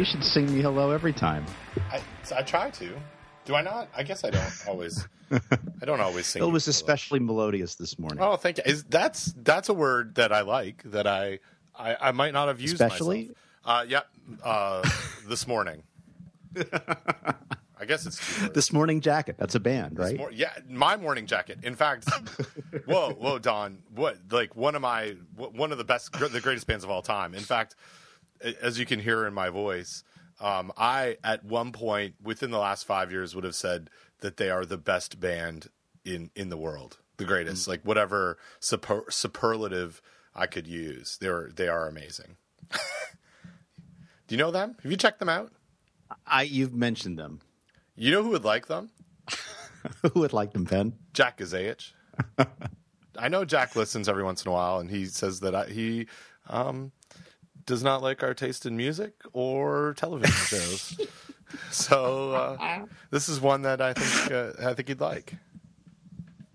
you should sing me hello every time. I, I try to. Do I not? I guess I don't always. I don't always sing. It you was hello. especially melodious this morning. Oh, thank you. Is that's that's a word that I like that I I, I might not have used Especially? myself. Uh, yep. Uh, this morning. I guess it's. This morning jacket. That's a band, right? mor- yeah, my morning jacket. In fact, whoa, whoa, Don, what like one of my one of the best, the greatest bands of all time. In fact, a- as you can hear in my voice, um, I at one point within the last five years would have said that they are the best band in in the world, the greatest, like whatever super, superlative I could use. They're they are amazing. Do you know them? Have you checked them out? I you've mentioned them. You know who would like them? Who would like them, Ben? Jack Gazayich. I know Jack listens every once in a while, and he says that I, he um, does not like our taste in music or television shows. so uh, this is one that I think uh, I think he'd like.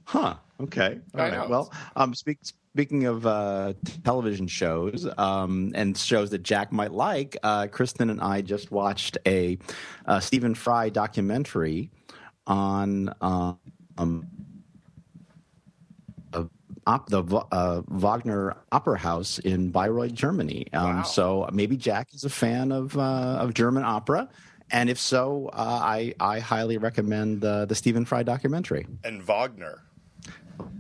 Huh. Okay. All I right. know. Well, um, speak, speaking of uh, television shows um, and shows that Jack might like, uh, Kristen and I just watched a, uh Stephen Fry documentary on uh, um, op- the uh, Wagner Opera House in Bayreuth, Germany. Um, Wow. So maybe Jack is a fan of uh, of German opera. And if so, uh, I I highly recommend the the Stephen Fry documentary. And Wagner,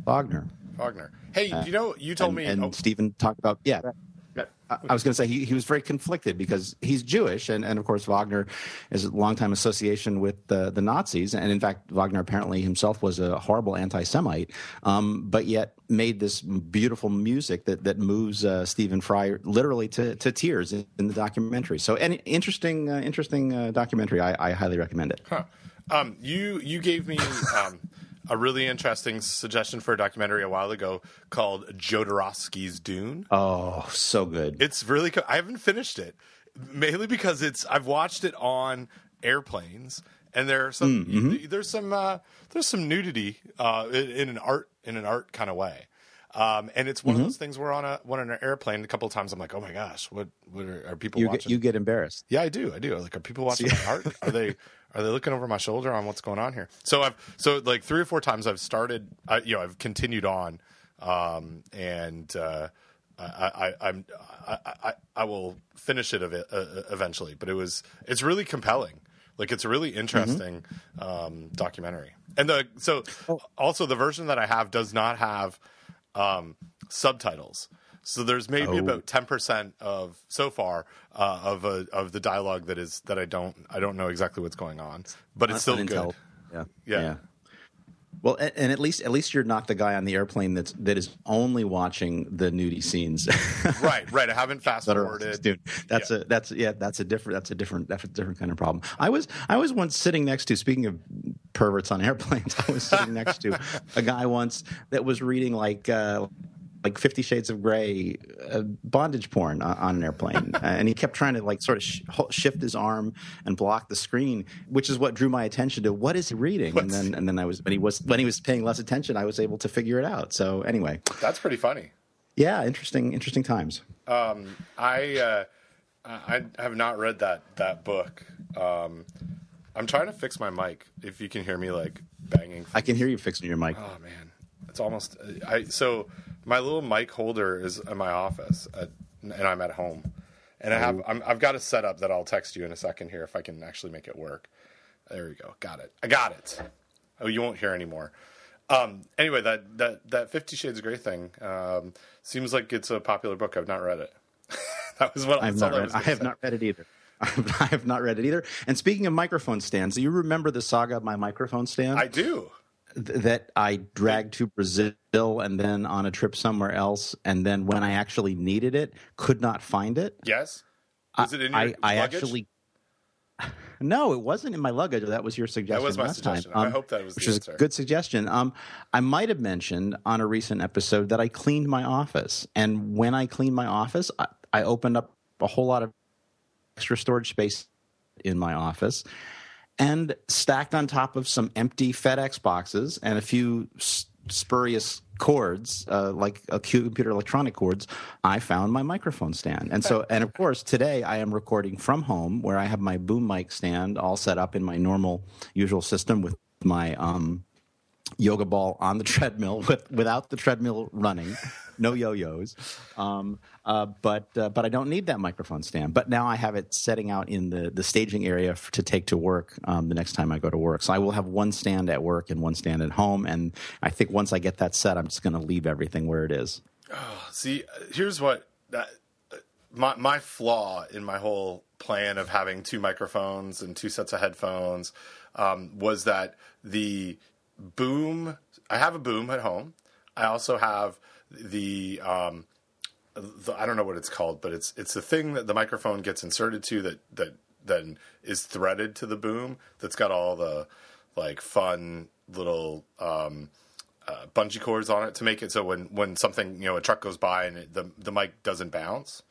Wagner. Wagner. Hey, do you know you told and, me? and oh, Stephen talked about yeah. I was going to say he, he was very conflicted because he's Jewish, and, and of course Wagner is a longtime association with the, the Nazis, and in fact Wagner apparently himself was a horrible anti-Semite, um, but yet made this beautiful music that that moves uh, Stephen Fry literally to, to tears in, in the documentary. So, an interesting uh, interesting uh, documentary. I, I highly recommend it. Huh. Um, you you gave me um, a really interesting suggestion for a documentary a while ago called Jodorowsky's Dune. Oh, so good. It's really. Co- I haven't finished it mainly because it's. I've watched it on airplanes, and there are some. Mm-hmm. There's some. Uh, there's some nudity uh, in, in an art in an art kind of way. Um, and it's one Mm-hmm. of those things where on a when on an airplane a couple of times I'm like, oh my gosh, what what are, are people you watching? get you get embarrassed. Yeah, I do. I do. Like, are people watching my art? Are they are they looking over my shoulder on what's going on here? So I've so like three or four times I've started. I, you know, I've continued on, um, and uh, I, I, I'm I, I, I will finish it ev- uh, eventually. But it was it's really compelling. Like it's a really interesting um, documentary. And the so also the version that I have does not have um, subtitles. So there's maybe Oh. about ten percent of so far uh, of a, of the dialogue that is that I don't I don't know exactly what's going on, but it's still good. Unintel. Yeah. Yeah. Well, and, at least at least you're not the guy on the airplane that's that is only watching the nudie scenes. Right, right. I haven't fast forwarded. dude, that's Yeah. a that's yeah that's a different that's a different that's a different kind of problem. I was I was once sitting next to speaking of perverts on airplanes. I was sitting next to a guy once that was reading like. Uh, like Fifty Shades of Grey, uh, bondage porn on, on an airplane, uh, and he kept trying to like sort of sh- shift his arm and block the screen, which is what drew my attention to what is he reading. And then and then I was when he was when he was paying less attention, I was able to figure it out. So anyway, That's pretty funny. yeah, interesting interesting times. Um, I uh, I have not read that that book. Um, I'm trying to fix my mic. If you can hear me like banging. I can hear you fixing your mic. Oh man, it's almost. I so my little mic holder is in my office, at, and I'm at home, and I have I'm, I've got a setup that I'll text you in a second here if I can actually make it work. There we go. Got it. I got it. Oh, you won't hear anymore. Um, anyway, that that that Fifty Shades of Grey thing um, seems like it's a popular book. I've not read it. that was what I have not read. was I have say. not read it either. I have not read it either. And speaking of microphone stands, do you remember the saga of my microphone stand I do. Th- that I dragged to Brazil and then on a trip somewhere else, and then when I actually needed it, could not find it? Yes. Was it in your I, I luggage? actually. No, it wasn't in my luggage. That was your suggestion. was my last suggestion. Time. I hope that was which is a good suggestion. Um, I might have mentioned on a recent episode that I cleaned my office, and when I cleaned my office, I, I opened up a whole lot of extra storage space in my office, and stacked on top of some empty FedEx boxes and a few spurious cords, uh, like a computer electronic cords, I found my microphone stand. And so, and of course, today I am recording from home where I have my boom mic stand all set up in my normal, usual system with my um, yoga ball on the treadmill with, without the treadmill running, no yo-yos. Um, uh, but uh, but I don't need that microphone stand. But now I have it setting out in the the staging area f- to take to work um, the next time I go to work. So I will have one stand at work and one stand at home. And I think once I get that set, I'm just going to leave everything where it is. See, here's what that my my flaw in my whole plan of having two microphones and two sets of headphones um, was that the boom. I have a boom at home. I also have the, um, the I don't know what it's called, but it's it's the thing that the microphone gets inserted to that that then is threaded to the boom. That's got all the like fun little um, uh, bungee cords on it to make it so when when something you know a truck goes by and it, the the mic doesn't bounce.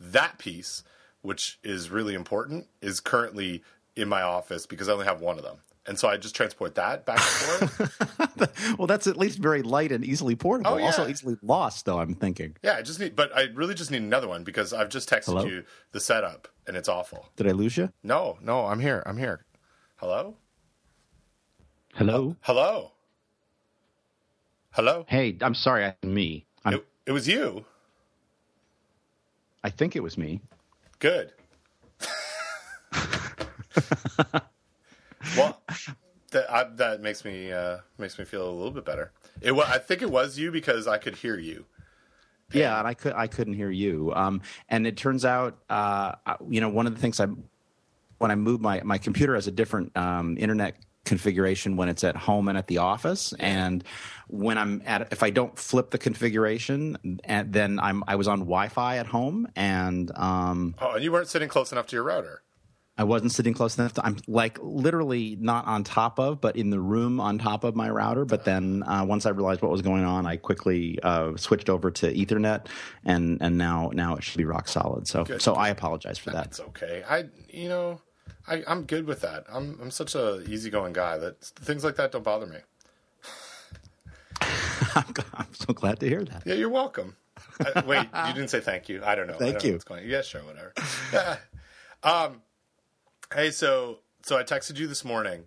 That piece, which is really important, is currently in my office because I only have one of them. And so I just transport that back and forth. well, that's at least very light and easily portable. Oh, yeah. Also easily lost, though. I'm thinking. yeah, I just need, but I really just need another one because I've just texted Hello? you the setup and it's awful. Did I lose you? No, no, I'm here. I'm here. Hello? Hello. Hello? Hello? Hey, I'm sorry. I, me. I'm, It, it was you. I think it was me. Good. well, that I, that makes me uh, makes me feel a little bit better. It was, I think it was you because I could hear you. Yeah, and I could I couldn't hear you. Um, and it turns out, uh, you know, one of the things I when I move my my computer has a different um, internet configuration when it's at home and at the office, and when I'm at if I don't flip the configuration, and then I'm I was on Wi-Fi at home, and um, Oh, and you weren't sitting close enough to your router. I wasn't sitting close enough to. I'm like literally not on top of, but in the room on top of my router. But then uh, once I realized what was going on, I quickly uh, switched over to Ethernet, and and now now it should be rock solid. So Good. so I apologize for that. It's okay. I you know I, I'm good with that. I'm I'm such a easygoing guy that things like that don't bother me. I'm, I'm so glad to hear that. Yeah, you're welcome. I, wait, you didn't say thank you. I don't know. Thank don't know you. going Yeah, sure, whatever. um, hey, so so I texted you this morning.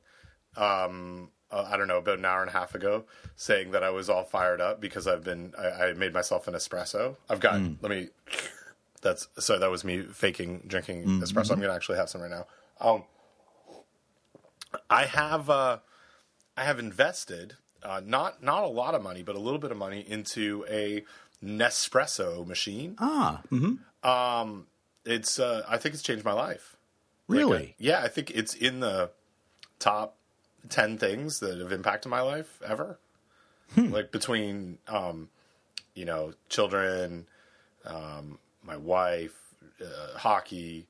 Um, uh, I don't know about an hour and a half ago, saying that I was all fired up because I've been I, I made myself an espresso. I've got Mm. let me. That's so that was me faking drinking Mm-hmm. espresso. I'm gonna actually have some right now. Um, I have uh, I have invested uh, not not a lot of money, but a little bit of money into a Nespresso machine. Ah, hmm Um, it's uh, I think it's changed my life. Really? Like, uh, yeah, I think it's in the top ten things that have impacted my life ever. Like between um, you know children, um, my wife, uh, hockey,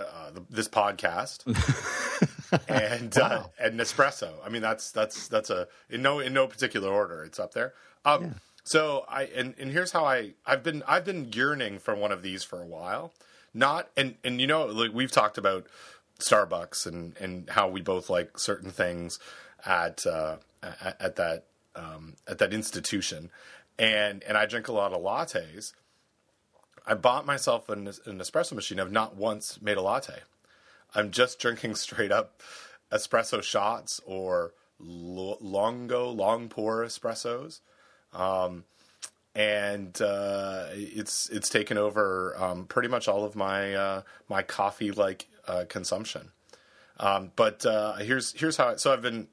uh, the, this podcast, and uh, and Nespresso. I mean, that's that's that's a in no in no particular order. It's up there. Um, So I and and here's how I I've been I've been yearning for one of these for a while. Not and and you know like we've talked about Starbucks and and how we both like certain things at uh, at, at that um, at that institution, and and I drink a lot of lattes. I bought myself an, an espresso machine. I've not once made a latte. I'm just drinking straight up espresso shots or lo- lungo long pour espressos, um, and uh, it's it's taken over um, pretty much all of my uh, my coffee like uh, consumption. Um, but uh, here's here's how. I, so I've been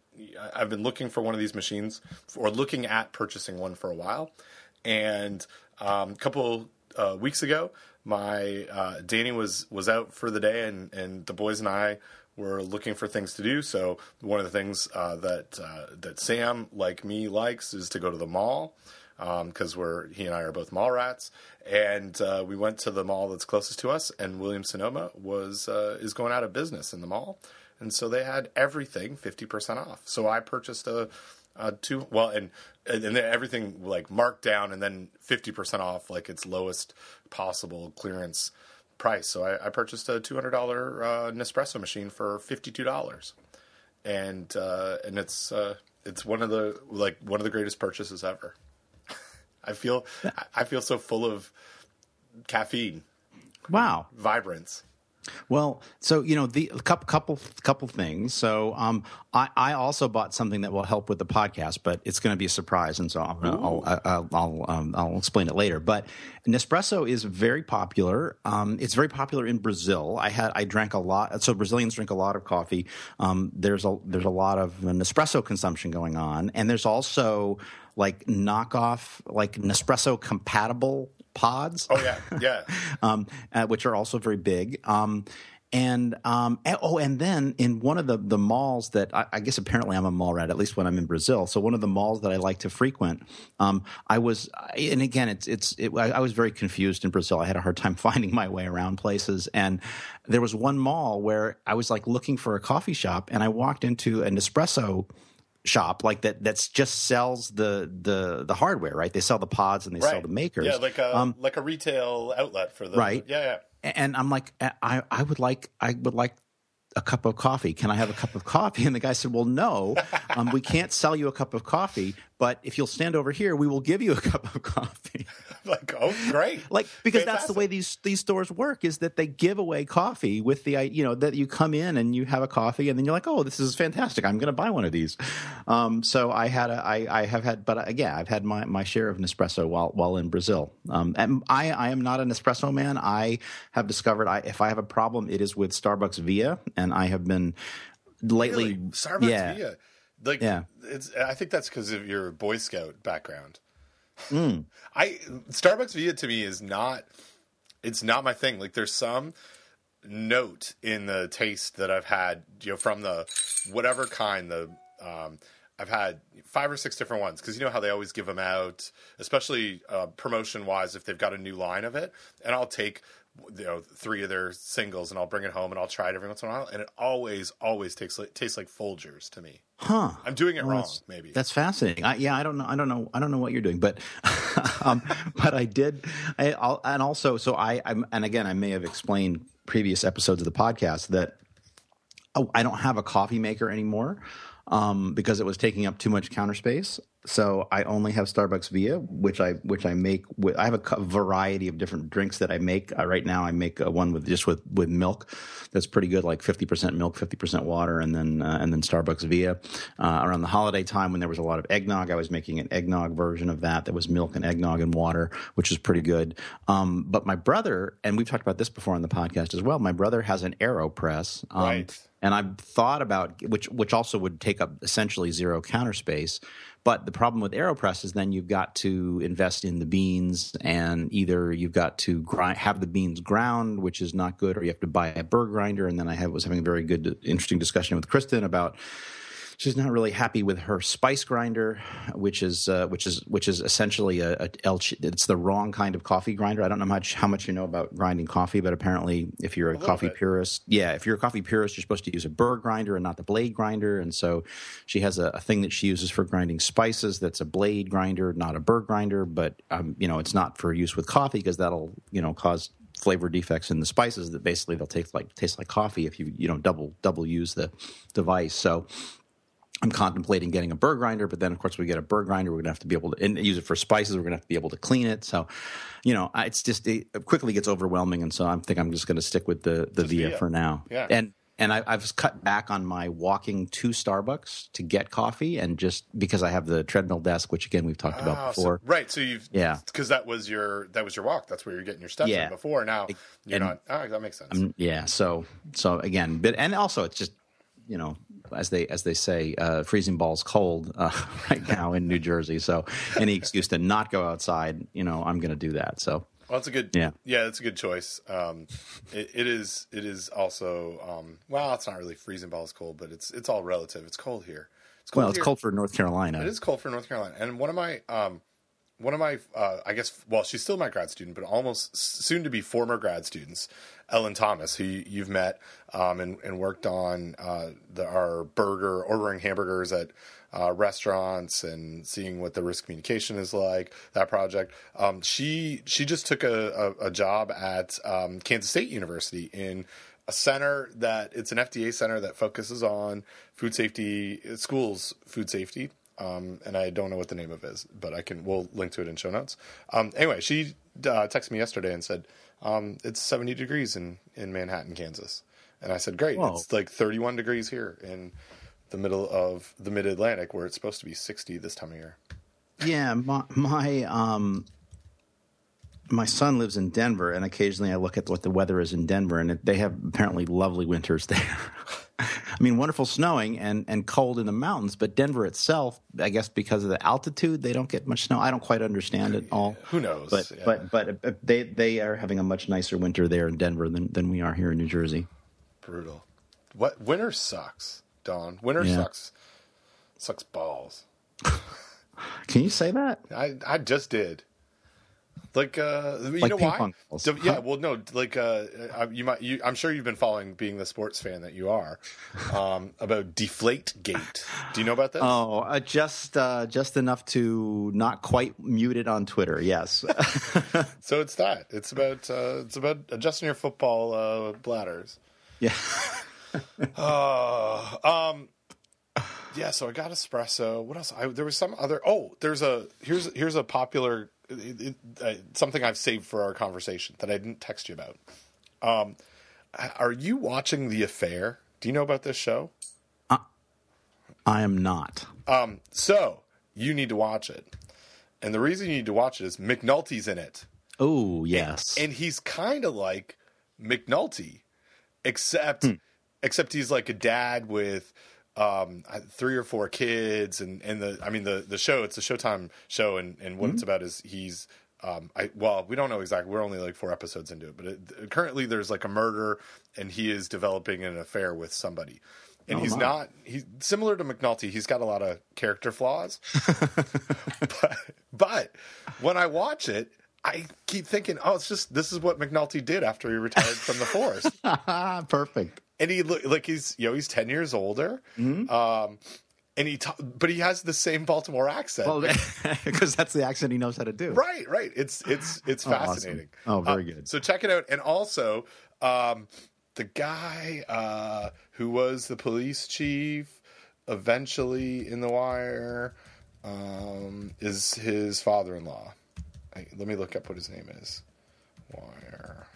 I've been looking for one of these machines or looking at purchasing one for a while, and um, a couple uh, weeks ago, my uh, Danny was was out for the day, and and the boys and I were looking for things to do. So one of the things uh, that uh, that Sam, like me, likes is to go to the mall because we're he and I are both mall rats, and uh, we went to the mall that's closest to us, and Williams Sonoma was uh, is going out of business in the mall, and so they had everything fifty percent off. So I purchased a, a two well, and and everything like marked down, and then fifty percent off, like its lowest possible clearance price. So I, I purchased a two hundred dollar uh, Nespresso machine for fifty two dollars and uh, and it's uh, it's one of the like one of the greatest purchases ever. I feel I feel so full of caffeine, Wow. vibrance. Well, so you know the couple couple couple things. So um, I I also bought something that will help with the podcast, but it's going to be a surprise, and so gonna, I'll I'll I'll, um, I'll explain it later. But Nespresso is very popular. Um, it's very popular in Brazil. I had I drank a lot. So Brazilians drink a lot of coffee. Um, there's a there's a lot of Nespresso consumption going on, and there's also like knockoff like Nespresso compatible pods Oh yeah, yeah. um, uh, which are also very big. Um, and um, and- oh, and then in one of the the malls that I, I guess apparently I'm a mall rat, at least when I'm in Brazil. So one of the malls that I like to frequent, um, I was, and again, it's it's it, I, I was very confused in Brazil. I had a hard time finding my way around places, and there was one mall where I was like looking for a coffee shop, and I walked into a Nespresso shop like that that's just sells the the the hardware right they sell the pods and they sell the makers Yeah, like a Um, like a retail outlet for the Right. Yeah, yeah. and I'm like, I, I would like, I would like a cup of coffee. Can I have a cup of coffee? And the guy said, Well, no, um, we can't sell you a cup of coffee, but if you'll stand over here, we will give you a cup of coffee. Like, oh, great. like because that's the way these these stores work is that they give away coffee with the you know that you come in and you have a coffee and then you're like oh this is fantastic I'm going to buy one of these um, so I had a I, I have had but again I've had my, my share of Nespresso while while in Brazil um, and I I am not an espresso man I have discovered I if I have a problem it is with Starbucks Via and I have been lately Really? Starbucks yeah Via. Like, Yeah. it's. I think that's because of your Boy Scout background. Hmm. I Starbucks Via to me is not. It's not my thing. Like, there's some note in the taste that I've had, you know, from the whatever kind the. Um, I've had five or six different ones because you know how they always give them out, especially uh, promotion wise, if they've got a new line of it. And I'll take you know three of their singles and I'll bring it home and I'll try it every once in a while, and it always always tastes like tastes like Folgers to me. huh I'm doing it Well, wrong, that's- maybe. That's fascinating. I, yeah, I don't know. I don't know. I don't know what you're doing, but um, but I did. I, I'll, and also, so I, I'm, and again, I may have explained previous episodes of the podcast that oh, I don't have a coffee maker anymore um, because it was taking up too much counter space. So I only have Starbucks Via, which I which I make. With, I have a variety of different drinks that I make. Uh, right now, I make uh, one with just with with milk. That's pretty good, like fifty percent milk, fifty percent water, and then uh, and then Starbucks Via. Uh, around the holiday time, when there was a lot of eggnog, I was making an eggnog version of that. That was milk and eggnog and water, which is pretty good. Um, but my brother, and we've talked about this before on the podcast as well. My brother has an Aeropress. Um, Right. and I've thought about which which also would take up essentially zero counter space. But the problem with AeroPress is then you've got to invest in the beans, and either you've got to grind, have the beans ground, which is not good, or you have to buy a burr grinder. And then I have, was having a very good, interesting discussion with Kristen about she's not really happy with her spice grinder, which is uh, which is which is essentially a, a El it's the wrong kind of coffee grinder. I don't know much how much you know about grinding coffee, but apparently, if you're a, little coffee bit. purist, yeah, if you're a coffee purist, you're supposed to use a burr grinder and not the blade grinder. And so, she has a, a thing that she uses for grinding spices that's a blade grinder, not a burr grinder. But um, you know, it's not for use with coffee because that'll you know cause flavor defects in the spices that basically they'll taste like taste like coffee if you you know double double use the device. So I'm contemplating getting a burr grinder, but then of course we get a burr grinder, we're gonna have to be able to and use it for spices. We're gonna have to be able to clean it. So, you know, it's just it quickly gets overwhelming, and so I think I'm just gonna stick with the the Via, Via. for now. Yeah. and and I, I've cut back on my walking to Starbucks to get coffee, and just because I have the treadmill desk, which again we've talked Ah, about so- before. right. So you've Yeah. because that was your that was your walk. That's where you're getting your steps Yeah. before. Now you're and- not. Oh, that makes sense. Yeah. So so again, but and also it's just you know as they as they say, uh, freezing balls cold uh, right now in New Jersey. So any excuse to not go outside, you know, I'm going to do that. So Well, it's a good. Yeah. yeah, it's a good choice. Um, it, it is. It is also. Um, well, it's not really freezing balls cold, but it's it's all relative. It's cold here. It's cold well, it's here. cold for North Carolina. It is cold for North Carolina, and one of my um, one of my uh, I guess well, she's still my grad student, but almost soon to be former grad students, Ellen Thomas, who you- you've met um, and, and worked on uh, the, our burger ordering hamburgers at uh, restaurants and seeing what the risk communication is like. That project. Um, she she just took a, a, a job at um, Kansas State University in a center that it's an FDA center that focuses on food safety, schools food safety. Um, and I don't know what the name of it is, but I can. We'll link to it in show notes. Um, anyway, she uh, texted me yesterday and said um, it's 70 degrees in in Manhattan, Kansas, and I said, great. Whoa. It's like 31 degrees here in the middle of the Mid Atlantic, where it's supposed to be 60 this time of year. Yeah, my my um my son lives in Denver, and occasionally I look at what the weather is in Denver, and it, they have apparently lovely winters there. I mean, wonderful snowing and and cold in the mountains, but Denver itself, I guess, because of the altitude, they don't get much snow. I don't quite understand it all. Who knows? But Yeah. but but uh, they they are having a much nicer winter there in Denver than than we are here in New Jersey. Brutal. What winter sucks, Don. Winter Yeah. sucks. Sucks balls. Can you say that? I I just did. Like uh, you Like know why? Yeah, well, no, like uh, uh, you might. You, I'm sure you've been following, being the sports fan that you are, um, about Deflate Gate. Do you know about this? Oh, uh, just uh, just enough to not quite mute it on Twitter. Yes. So it's that. It's about uh, it's about adjusting your football uh, bladders. yeah. Uh, um, yeah. So I got espresso. What else? I, there was some other. Oh, there's a here's here's a popular it, it, uh, something I've saved for our conversation that I didn't text you about. Um, are you watching The Affair? Do you know about this show? I am not. Um, so you need to watch it, and the reason you need to watch it is McNulty's in it. Oh, yes. and he's kind of like McNulty, except except he's like a dad with um, three or four kids, and and the I mean the the show it's a Showtime show, and and what it's about is he's. Um, I well, we don't know exactly. We're only like four episodes into it, but it, currently there's like a murder, and he is developing an affair with somebody, and he's my. not. He's similar to McNulty. He's got a lot of character flaws, but, but when I watch it, I keep thinking, oh, it's just this is what McNulty did after he retired from the force, Perfect. And he look like he's you know he's ten years older, um, and he ta- but he has the same Baltimore accent. Well, because that's the accent he knows how to do. right, right. It's it's it's Oh, awesome. fascinating. Oh, very Uh, good. So check it out, and also um, the guy uh, who was the police chief eventually in The Wire um, is his father-in-law. I, let me look up what his name is. Wire the affair. Pol-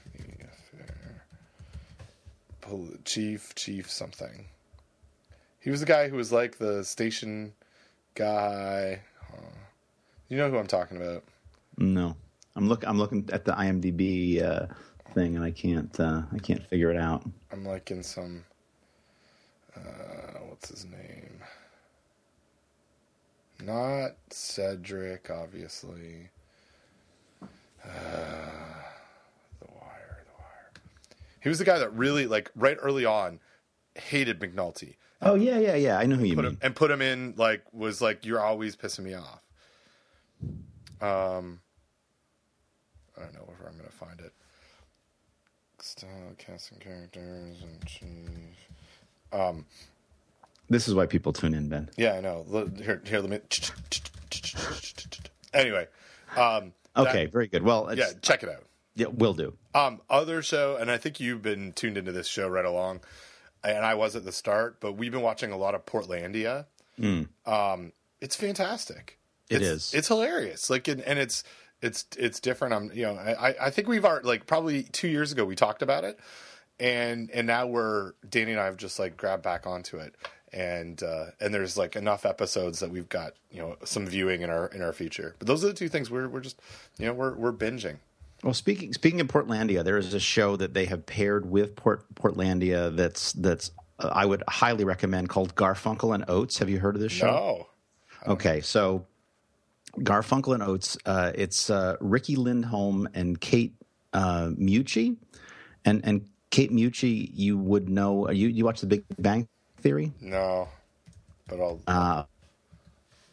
chief chief something. He was the guy who was like the station guy. Huh. You know who I'm talking about. No, I'm look. I'm looking at the IMDb uh, thing, and I can't. Uh, I can't figure it out. I'm like in some. Uh, what's his name? Not Cedric, obviously. Uh, the Wire, The Wire. He was the guy that really, like, right early on, hated McNulty. Oh yeah, yeah, yeah. I know who you Put mean. him and put him in like was like you're always pissing me off. Um, I don't know where I'm gonna find it. Style, casting characters and chief. Um, This is why people tune in, Ben. yeah, I know. Here, here, let me. Anyway, um, that- Okay, very good. Well, it's, yeah, check it out. Yeah, will do. Um, other show, and I think you've been tuned into this show right along, and I was at the start, but we've been watching a lot of Portlandia. Um, it's fantastic. It it's, is. It's hilarious. Like, and, and it's it's it's different. I'm, you know, I I think we've already like probably two years ago we talked about it, and and now we're Danny and I have just like grabbed back onto it. And uh, and there's like enough episodes that we've got you know some viewing in our in our future. But those are the two things we're we're just you know we're we're binging. Well, speaking speaking of Portlandia, there is a show that they have paired with Port Portlandia that's that's uh, I would highly recommend called Garfunkel and Oates. Have you heard of this show? No, Okay, so Garfunkel and Oates, uh, it's uh, Riki Lindhome and Kate uh, Mucci, and and Kate Mucci, you would know. You you watch The Big Bang Theory? No, but I'll. Uh,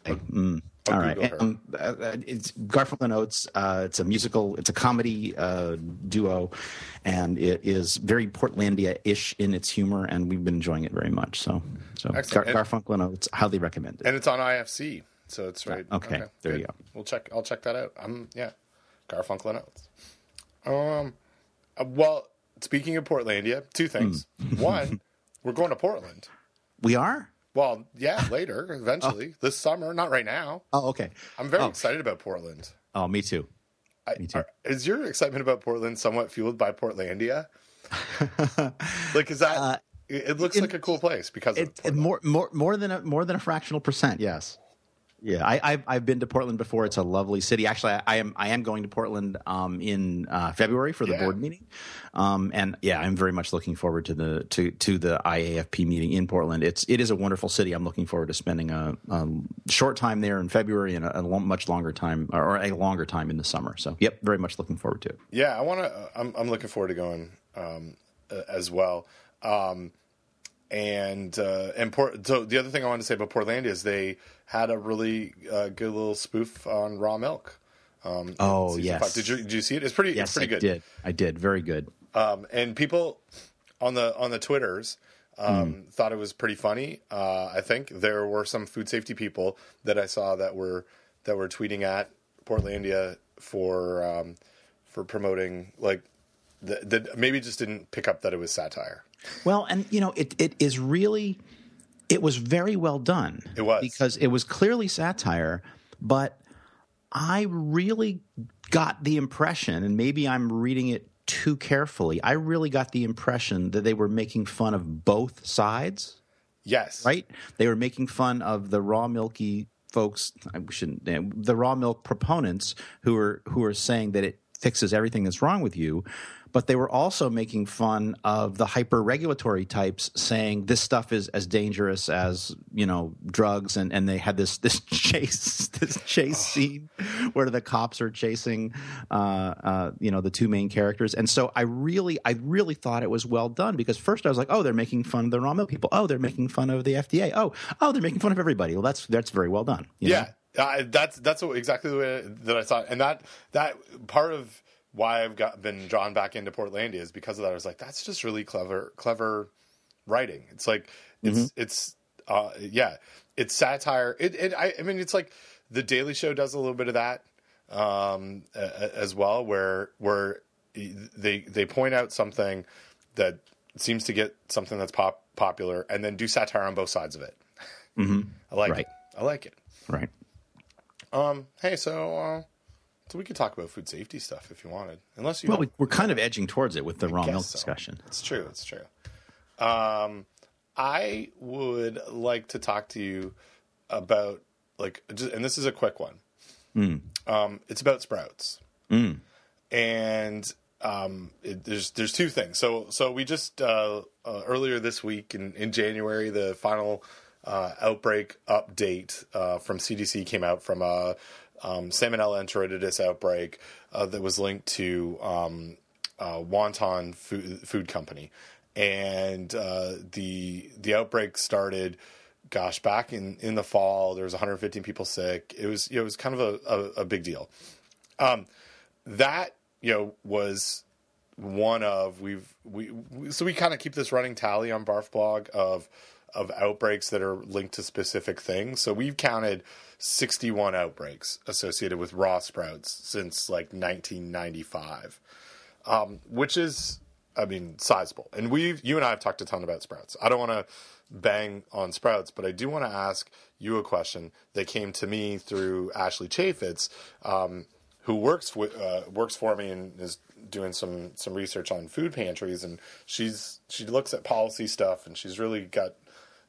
mm, I'll all right, um, uh, uh, it's Garfunkel and Oates. Uh, it's a musical. It's a comedy uh, duo, and it is very Portlandia-ish in its humor, and we've been enjoying it very much. So, so Gar- Excellent. And- Garfunkel and Oates, highly recommended. and it's on IFC, so it's right. Okay, there you go. We'll check. I'll check that out. I'm yeah, Garfunkel and Oates. Um, uh, well, speaking of Portlandia, two things. Hmm. One, we're going to Portland. We are. Well, yeah, later, eventually, this summer, not right now. Oh, okay. I'm very Oh. excited about Portland. Oh, me too. I, Me too. are- is your excitement about Portland somewhat fueled by Portlandia? like, is that? it it looks Uh, in- like a cool place because of It, it more more more than a more than a fractional percent. Yes. Yeah, I, I've I've been to Portland before. It's a lovely city. Actually, I, I am I am going to Portland um, in uh, February for the Yeah. board meeting, um, and yeah, I'm very much looking forward to the to to the IAFP meeting in Portland. It's it is a wonderful city. I'm looking forward to spending a, a short time there in February and a, a long, much longer time or a longer time in the summer. So, yep, very much looking forward to it. Yeah, I want to. I'm, I'm looking forward to going um, uh, as well. Um, and uh, and Port, so the other thing I wanted to say about Portlandia is they had a really uh, good little spoof on raw milk. Um, Oh, yes. five. Did you did you see it? It's pretty. Yes, it's Yes, pretty I good. did. I did. Very good. Um, and people on the on the twitters um, Hmm. thought it was pretty funny. Uh, I think there were some food safety people that I saw that were that were tweeting at Portlandia for um, for promoting like that maybe just didn't pick up that it was satire. Well, and you know, it it is really it was very well done. It was. because it was clearly satire, but I really got the impression, and maybe I'm reading it too carefully. I really got the impression that they were making fun of both sides. Yes, Right? They were making fun of the raw milky folks. I shouldn't. Eh, the raw milk proponents who are who are saying that it fixes everything that's wrong with you. But they were also making fun of the hyper regulatory types, saying this stuff is as dangerous as you know drugs, and, and they had this this chase this chase scene where the cops are chasing uh, uh, you know the two main characters, and so I really I really thought it was well done because first I was like, oh, they're making fun of the raw milk people, oh, they're making fun of the FDA, oh, oh, they're making fun of everybody. Well, that's that's very well done. you know? Yeah, uh, that's that's what, exactly the way that I saw it, and that that part of why I've got been drawn back into Portlandia is because of that. I was like, that's just really clever, clever writing. It's like it's it's uh, yeah, it's satire. It, it I, I mean, it's like the Daily Show does a little bit of that um, as well, where where they they point out something that seems to get something that's pop popular, and then do satire on both sides of it. I like Right. it. I like it. right. Um, hey, so uh, so we could talk about food safety stuff if you wanted, unless you. Well, we, we're kind of edging towards it with the raw milk so. discussion. It's true. It's true. Um, I would like to talk to you about like, just, and this is a quick one. Um, it's about sprouts, and um, it, there's there's two things. So so we just uh, uh, earlier this week in, in January, the final uh, outbreak update uh, from CDC came out from a um, Salmonella enteritidis outbreak uh, that was linked to um, uh, Wonton food, food Company, and uh, the the outbreak started. Gosh, back in, in the fall, there was 115 people sick. It was it was kind of a, a, a big deal. Um, that you know was one of we've we, we so we kind of keep this running tally on Barf Blog of of outbreaks that are linked to specific things. So we've counted 61 outbreaks associated with raw sprouts since like 1995, um, which is I mean sizable. And we've you and I have talked a ton about sprouts. I don't want to bang on sprouts, but I do want to ask you a question that came to me through Ashley Chaifetz. Um, who works with uh, works for me and is doing some some research on food pantries and she's she looks at policy stuff and she's really got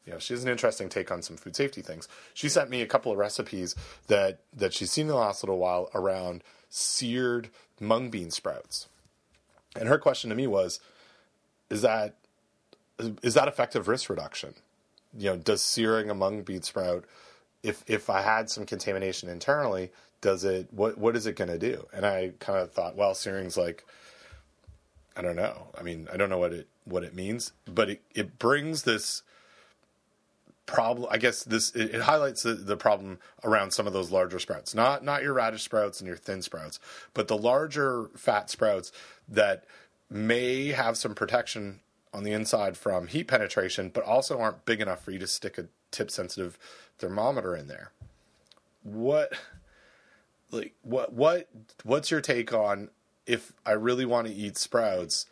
you know she has an interesting take on some food safety things. She sent me a couple of recipes that that she's seen in the last little while around seared mung bean sprouts. And her question to me was is that is that effective risk reduction? You know, does searing a mung bean sprout if if I had some contamination internally, does it what what is it going to do? And I kind of thought, well, searing's like I don't know. I mean, I don't know what it what it means, but it it brings this problem. I guess this it, it highlights the, the problem around some of those larger sprouts, not not your radish sprouts and your thin sprouts, but the larger fat sprouts that may have some protection on the inside from heat penetration, but also aren't big enough for you to stick a tip sensitive thermometer in there. What like what what what's your take on if I really want to eat sprouts?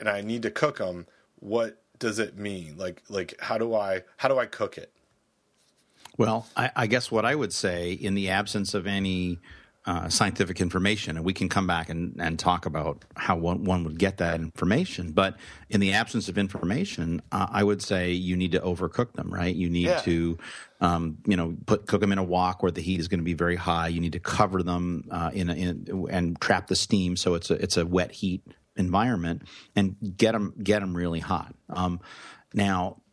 and I need to cook them, what does it mean? Like like how do I how do I cook it? Well, I, I guess what I would say, in the absence of any uh, scientific information, and we can come back and, and talk about how one, one would get that information. But in the absence of information, uh, I would say you need to overcook them, right? You need Yeah. to, um, you know, put cook them in a wok where the heat is going to be very high. You need to cover them uh, in, a, in and trap the steam so it's a it's a wet heat environment and get them get them really hot. Um, now.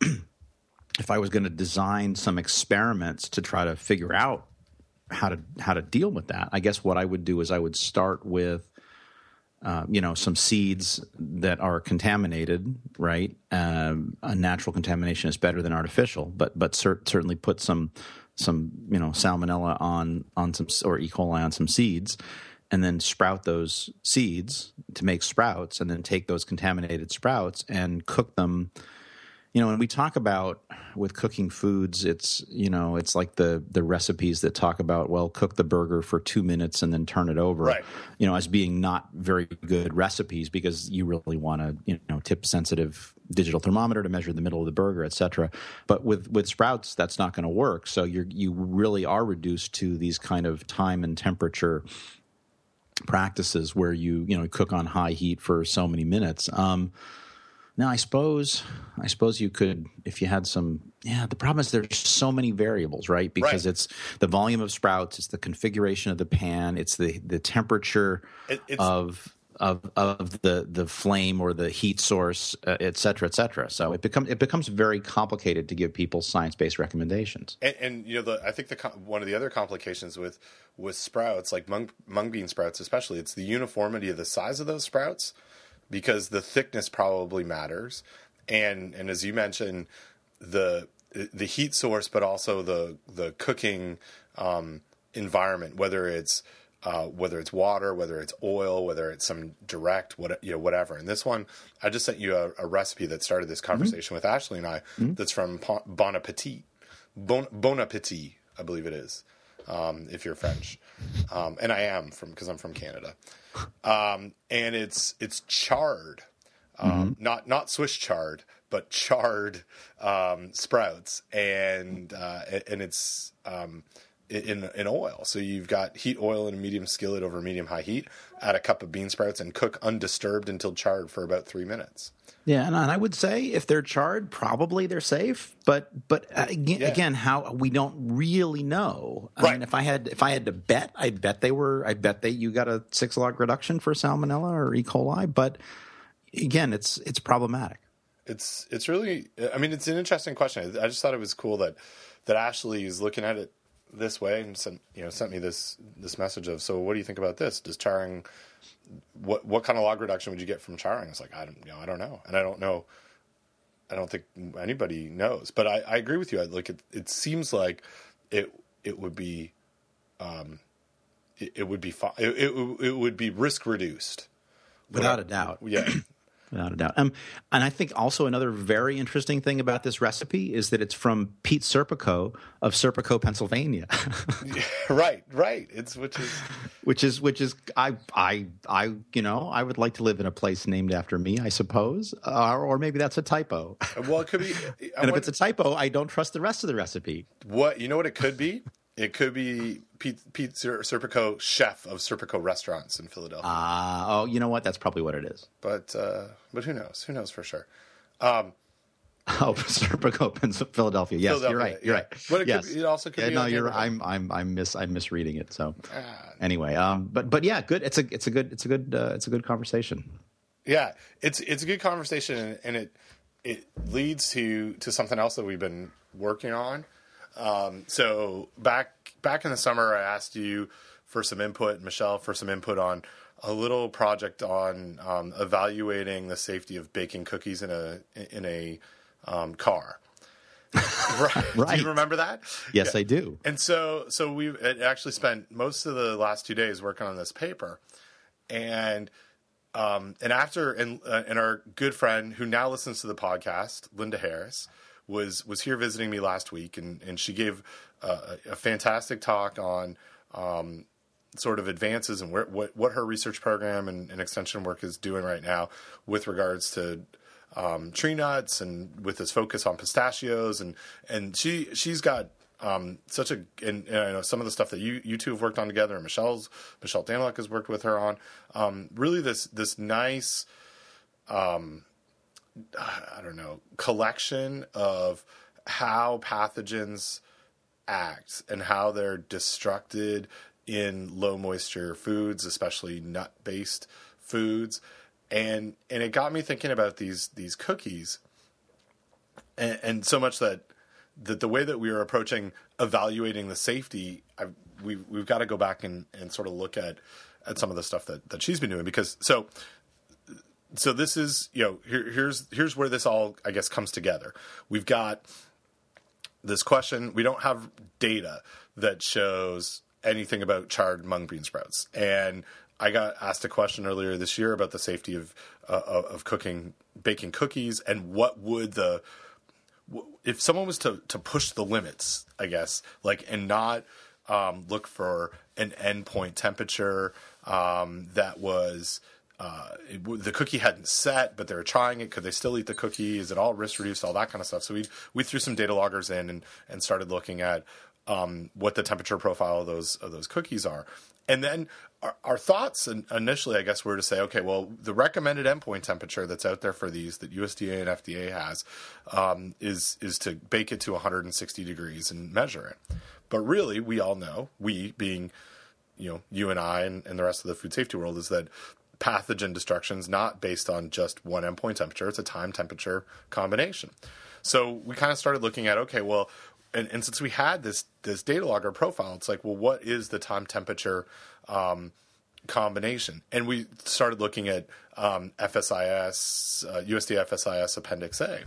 if I was going to design some experiments to try to figure out how to how to deal with that, I guess what I would do is I would start with uh, you know some seeds that are contaminated, right? Um, a natural contamination is better than artificial, but but cer- certainly put some some you know salmonella on on some or E. coli on some seeds, and then sprout those seeds to make sprouts, and then take those contaminated sprouts and cook them. You know when we talk about with cooking foods it's you know it's like the the recipes that talk about well cook the burger for two minutes and then turn it over. Right. you know as being not very good recipes because you really want to you know tip sensitive digital thermometer to measure the middle of the burger etc but with with sprouts that's not going to work. So you you really are reduced to these kind of time and temperature practices where you you know cook on high heat for so many minutes um now, I suppose, I suppose you could, if you had some. Yeah, the problem is there's so many variables, right? Because Right. it's the volume of sprouts, it's the configuration of the pan, it's the the temperature It- it's- of of of the the flame or the heat source, uh, et cetera, et cetera. So it becomes it becomes very complicated to give people science based recommendations. And, and you know, the, I think the one of the other complications with with sprouts, like mung mung bean sprouts, especially, it's the uniformity of the size of those sprouts, because the thickness probably matters, and and as you mentioned, the the heat source, but also the the cooking um, environment, whether it's uh, whether it's water, whether it's oil, whether it's some direct, what you know, whatever. And this one, I just sent you a, a recipe that started this conversation with Ashley and I. That's from Bon Appetit, bon, bon Appetit, I believe it is, um, if you're French, um, and I am from because I'm from Canada. Um, and it's it's charred, um, not not Swiss chard, but charred um, sprouts, and uh, and it's um, in in oil. So you've got heat oil in a medium skillet over medium high heat. Add a cup of bean sprouts and cook undisturbed until charred for about three minutes. Yeah, and I would say if they're charred, probably they're safe. But but uh, again, Yeah. again, how we don't really know. I Right. mean, if I had if I had to bet, I'd bet they were. I bet they you got a six log reduction for salmonella or E. coli. But again, it's it's problematic. It's it's really I mean it's an interesting question. I just thought it was cool that that Ashley is looking at it this way and sent you know sent me this this message of so what do you think about this? Does charring what what kind of log reduction would you get from charring? It's like I don't you know I don't know and I don't know I don't think anybody knows. But I, I agree with you. I, like it it seems like it it would be um it, it would be fine. it, it it would be risk reduced Without a doubt. Yeah. Without a doubt. Um, and I think also another very interesting thing about this recipe is that it's from Pete Serpico of Serpico, Pennsylvania, right, right. It's which is which is which is I I I you know I would like to live in a place named after me, I suppose, uh, or maybe that's a typo. well, it could be. I and if it's a typo, I don't trust the rest of the recipe. what you know, what it could be. It could be Pete, Pete Ser- Serpico, chef of Serpico restaurants in Philadelphia. Ah, oh, you know what? That's probably what it is. but uh, but who knows? Who knows for sure? Oh, Serpico, Philadelphia. Yes, Philadelphia, you're right. You're yeah. right. But it yes. be- it also could Yeah, be no, you're. I'm. I'm. I'm miss. I'm misreading it. So Ah. anyway, um, but but yeah, good. It's a. It's a good. It's a good. Uh, it's a good conversation. Yeah, it's it's a good conversation, and, and it it leads to to something else that we've been working on. Um, so back back in the summer, I asked you for some input, Michelle, for some input on a little project on um, evaluating the safety of baking cookies in a in a um, car. right. Do Right. you remember that? Yes, Yeah. I do. And so, so we actually spent most of the last two days working on this paper, and um, and after and uh, and our good friend who now listens to the podcast, Linda Harris, was was here visiting me last week, and and she gave uh, a, fantastic talk on um, sort of advances and where, what what her research program and, and, extension work is doing right now with regards to um, tree nuts and with this focus on pistachios. And and she she's got um, such a and, and, I know some of the stuff that you you two have worked on together and Michelle's Michelle Danyluk has worked with her on um, really this this nice um, I don't know collection of how pathogens act and how they're destructed in low moisture foods, especially nut based foods. And and it got me thinking about these these cookies, and, and so much that that the way that we are approaching evaluating the safety, I've, we've we've got to go back and, and sort of look at at some of the stuff that, that she's been doing because so so this is you know here, here's here's where this all I guess comes together. We've got this question. We don't have data that shows anything about charred mung bean sprouts. And I got asked a question earlier this year about the safety of uh, of cooking baking cookies and what would the if someone was to to push the limits, I guess, like and not um, look for an endpoint temperature um, that was uh, it, the cookie hadn't set, but they were trying it. Could they still eat the cookie? Is it all risk reduced? All that kind of stuff. So we we threw some data loggers in and and started looking at um, what the temperature profile of those of those cookies are. And then our, thoughts initially, I guess, were to say, okay, well, the recommended endpoint temperature that's out there for these that USDA and FDA has um, is is to bake it to 160 degrees and measure it. But really, we all know, we being, you know, you and I and, and the rest of the food safety world, is that pathogen destructions not based on just one endpoint temperature; it's a time temperature combination. So we kind of started looking at, okay, well, and, and since we had this this data logger profile, it's like, well, what is the time temperature um, combination? And we started looking at um, FSIS, uh, USD FSIS Appendix A,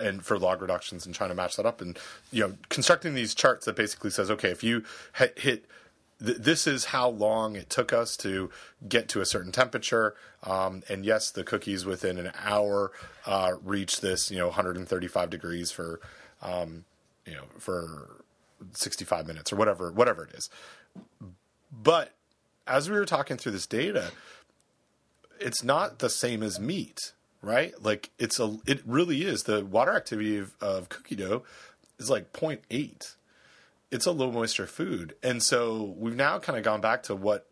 and for log reductions and trying to match that up, and you know, constructing these charts that basically says, okay, if you hit, this is how long it took us to get to a certain temperature. Um, and yes, the cookies within an hour uh, reach this, you know, 135 degrees for um, you know for 65 minutes or whatever whatever it is but as we were talking through this data it's not the same as meat right like it's a it really is the water activity of, of cookie dough is like 0.8 it's a low moisture food and so we've now kind of gone back to what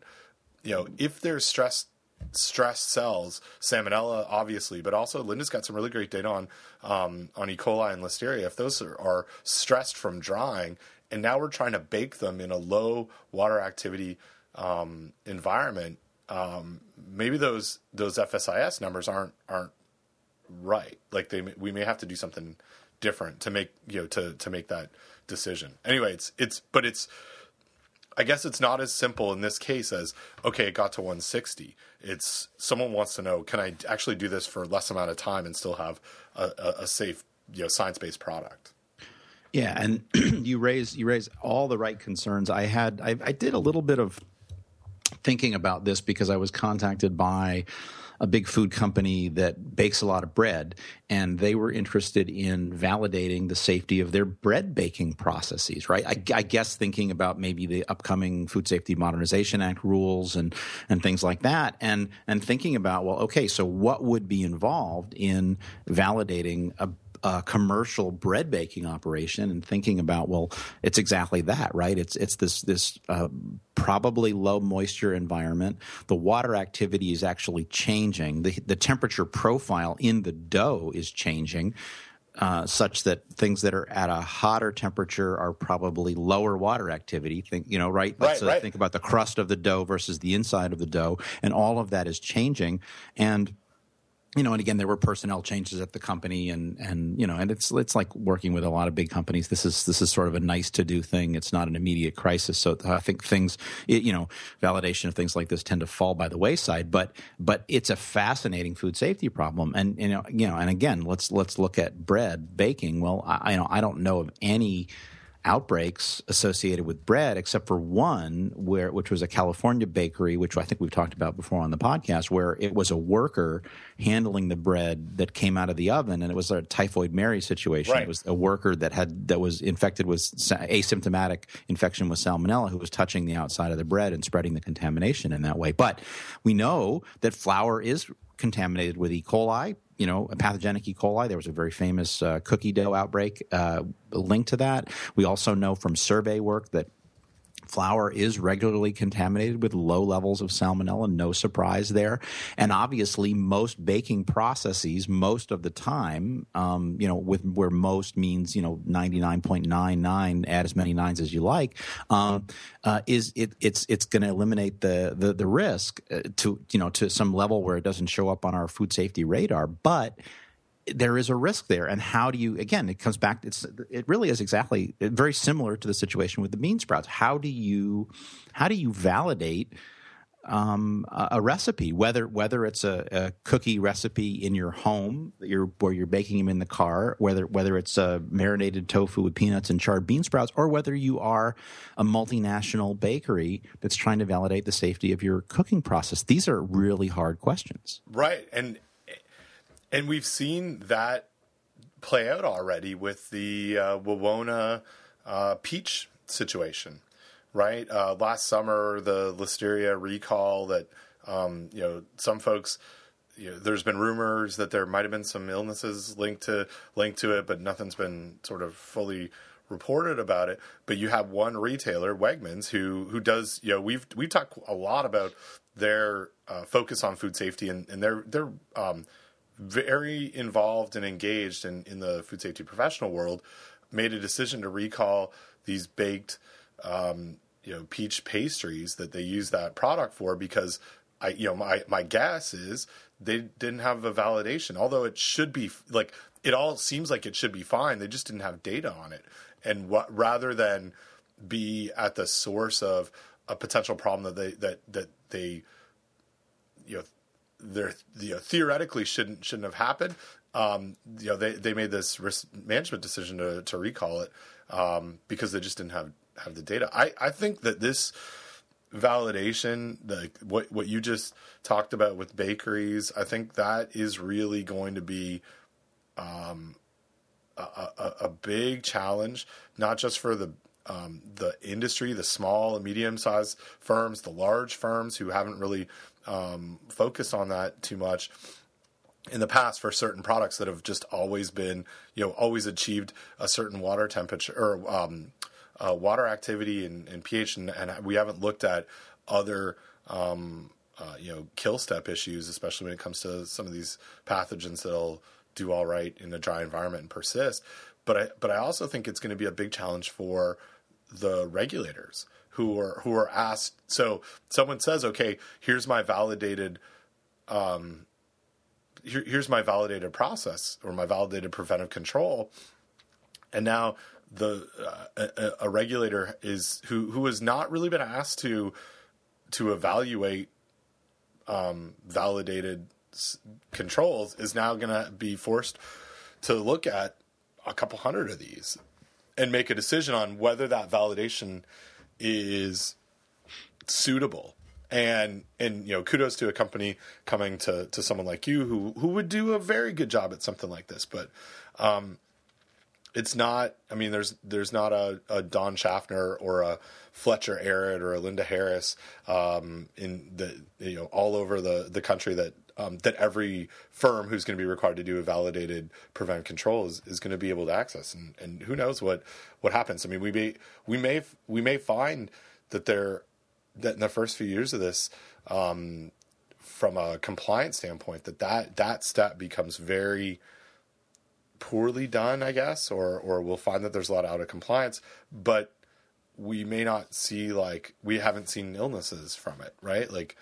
you know if there's stress stressed cells, salmonella, obviously, but also Linda's got some really great data on um, on E. coli and Listeria. If those are, are, stressed from drying, and now we're trying to bake them in a low water activity um, environment, um, maybe those those FSIS numbers aren't aren't right. Like they, we may have to do something different to make you know to to make that decision. Anyway, it's it's but it's I guess it's not as simple in this case as okay, it got to 160. It's someone wants to know, can I actually do this for less amount of time and still have a, a, a safe, you know, science based product? Yeah, and you raise you raise all the right concerns. I had I, I did a little bit of thinking about this because I was contacted by a big food company that bakes a lot of bread, and they were interested in validating the safety of their bread baking processes. Right? I, I guess thinking about maybe the upcoming Food Safety Modernization Act rules and and things like that, and and thinking about well, okay, so what would be involved in validating a a commercial bread baking operation and thinking about well it's exactly that right it's it's this this uh, probably low moisture environment the water activity is actually changing the the temperature profile in the dough is changing uh, such that things that are at a hotter temperature are probably lower water activity. Think, you know, right? Let's right, uh, right. think about the crust of the dough versus the inside of the dough, and all of that is changing. And you know, and again, there were personnel changes at the company, and and you know, and it's it's like working with a lot of big companies. This is this is sort of a nice to do thing. It's not an immediate crisis, so I think things, it, you know, validation of things like this tend to fall by the wayside. But but it's a fascinating food safety problem, and you know, you know, and again, let's let's look at bread baking. Well, I you know I don't know of any outbreaks associated with bread, except for one, where which was a California bakery, which I think we've talked about before on the podcast, where it was a worker handling the bread that came out of the oven, and it was a typhoid Mary situation. Right. It was a worker that had that was infected with asymptomatic infection with salmonella who was touching the outside of the bread and spreading the contamination in that way. But we know that flour is contaminated with E. coli, you know, a pathogenic E. coli. There was a very famous uh, cookie dough outbreak uh, linked to that. We also know from survey work that flour is regularly contaminated with low levels of salmonella no surprise there. And obviously most baking processes most of the time um, you know with where most means you know 99.99 add as many nines as you like um, uh, is it, it's it's going to eliminate the the, the risk uh, to you know to some level where it doesn't show up on our food safety radar. But there is a risk there. And how do you again it comes back it's it really is exactly very similar to the situation with the bean sprouts. How do you how do you validate um, a, a, recipe whether whether it's a, a, cookie recipe in your home you're, where you're baking them in the car whether whether it's a marinated tofu with peanuts and charred bean sprouts or whether you are a multinational bakery that's trying to validate the safety of your cooking process. These are really hard questions. Right. And and we've seen that play out already with the uh, Wawona uh, peach situation, right? Uh, last summer, the listeria recall that um, you know some folks. You know, there's been rumors that there might have been some illnesses linked to linked to it, but nothing's been sort of fully reported about it. But you have one retailer, Wegmans, who who does you know we've we've talked a lot about their uh, focus on food safety and, and their their um, very involved and engaged in, in the food safety professional world, made a decision to recall these baked, um, you know, peach pastries that they use that product for because I, you know, my my guess is they didn't have a validation. Although it should be like it all seems like it should be fine. They just didn't have data on it, and what rather than be at the source of a potential problem that they that that they you know there you know, theoretically shouldn't shouldn't have happened. Um, you know, they they made this risk management decision to to recall it um, because they just didn't have have the data. I I think that this validation, the what what you just talked about with bakeries, I think that is really going to be um, a, a, a big challenge, not just for the um, the industry, the small and medium sized firms, the large firms who haven't really um, focused on that too much in the past for certain products that have just always been, you know, always achieved a certain water temperature or um, uh, water activity and, and pH, and, and, we haven't looked at other, um, uh, you know, kill step issues, especially when it comes to some of these pathogens that'll do all right in a dry environment and persist. But I, but I also think it's going to be a big challenge for the regulators who are who are asked. So someone says, "Okay, here's my validated, um, here, here's my validated process or my validated preventive control," and now the uh, a, a, regulator is who who has not really been asked to to evaluate um, validated controls is now going to be forced to look at a couple hundred of these and make a decision on whether that validation is suitable. And and you know kudos to a company coming to to someone like you who who would do a very good job at something like this. But um it's not i mean there's there's not a, a don schaffner or a fletcher Arritt or a linda harris um in the you know all over the the country that um, that every firm who's going to be required to do a validated prevent control is, is going to be able to access. And, and who knows what, what happens. I mean, we may, we may, we may find that there, that in the first few years of this, um, from a compliance standpoint, that, that, that step becomes very poorly done, I guess, or, or we'll find that there's a lot out of compliance, but we may not see like we haven't seen illnesses from it, right? Like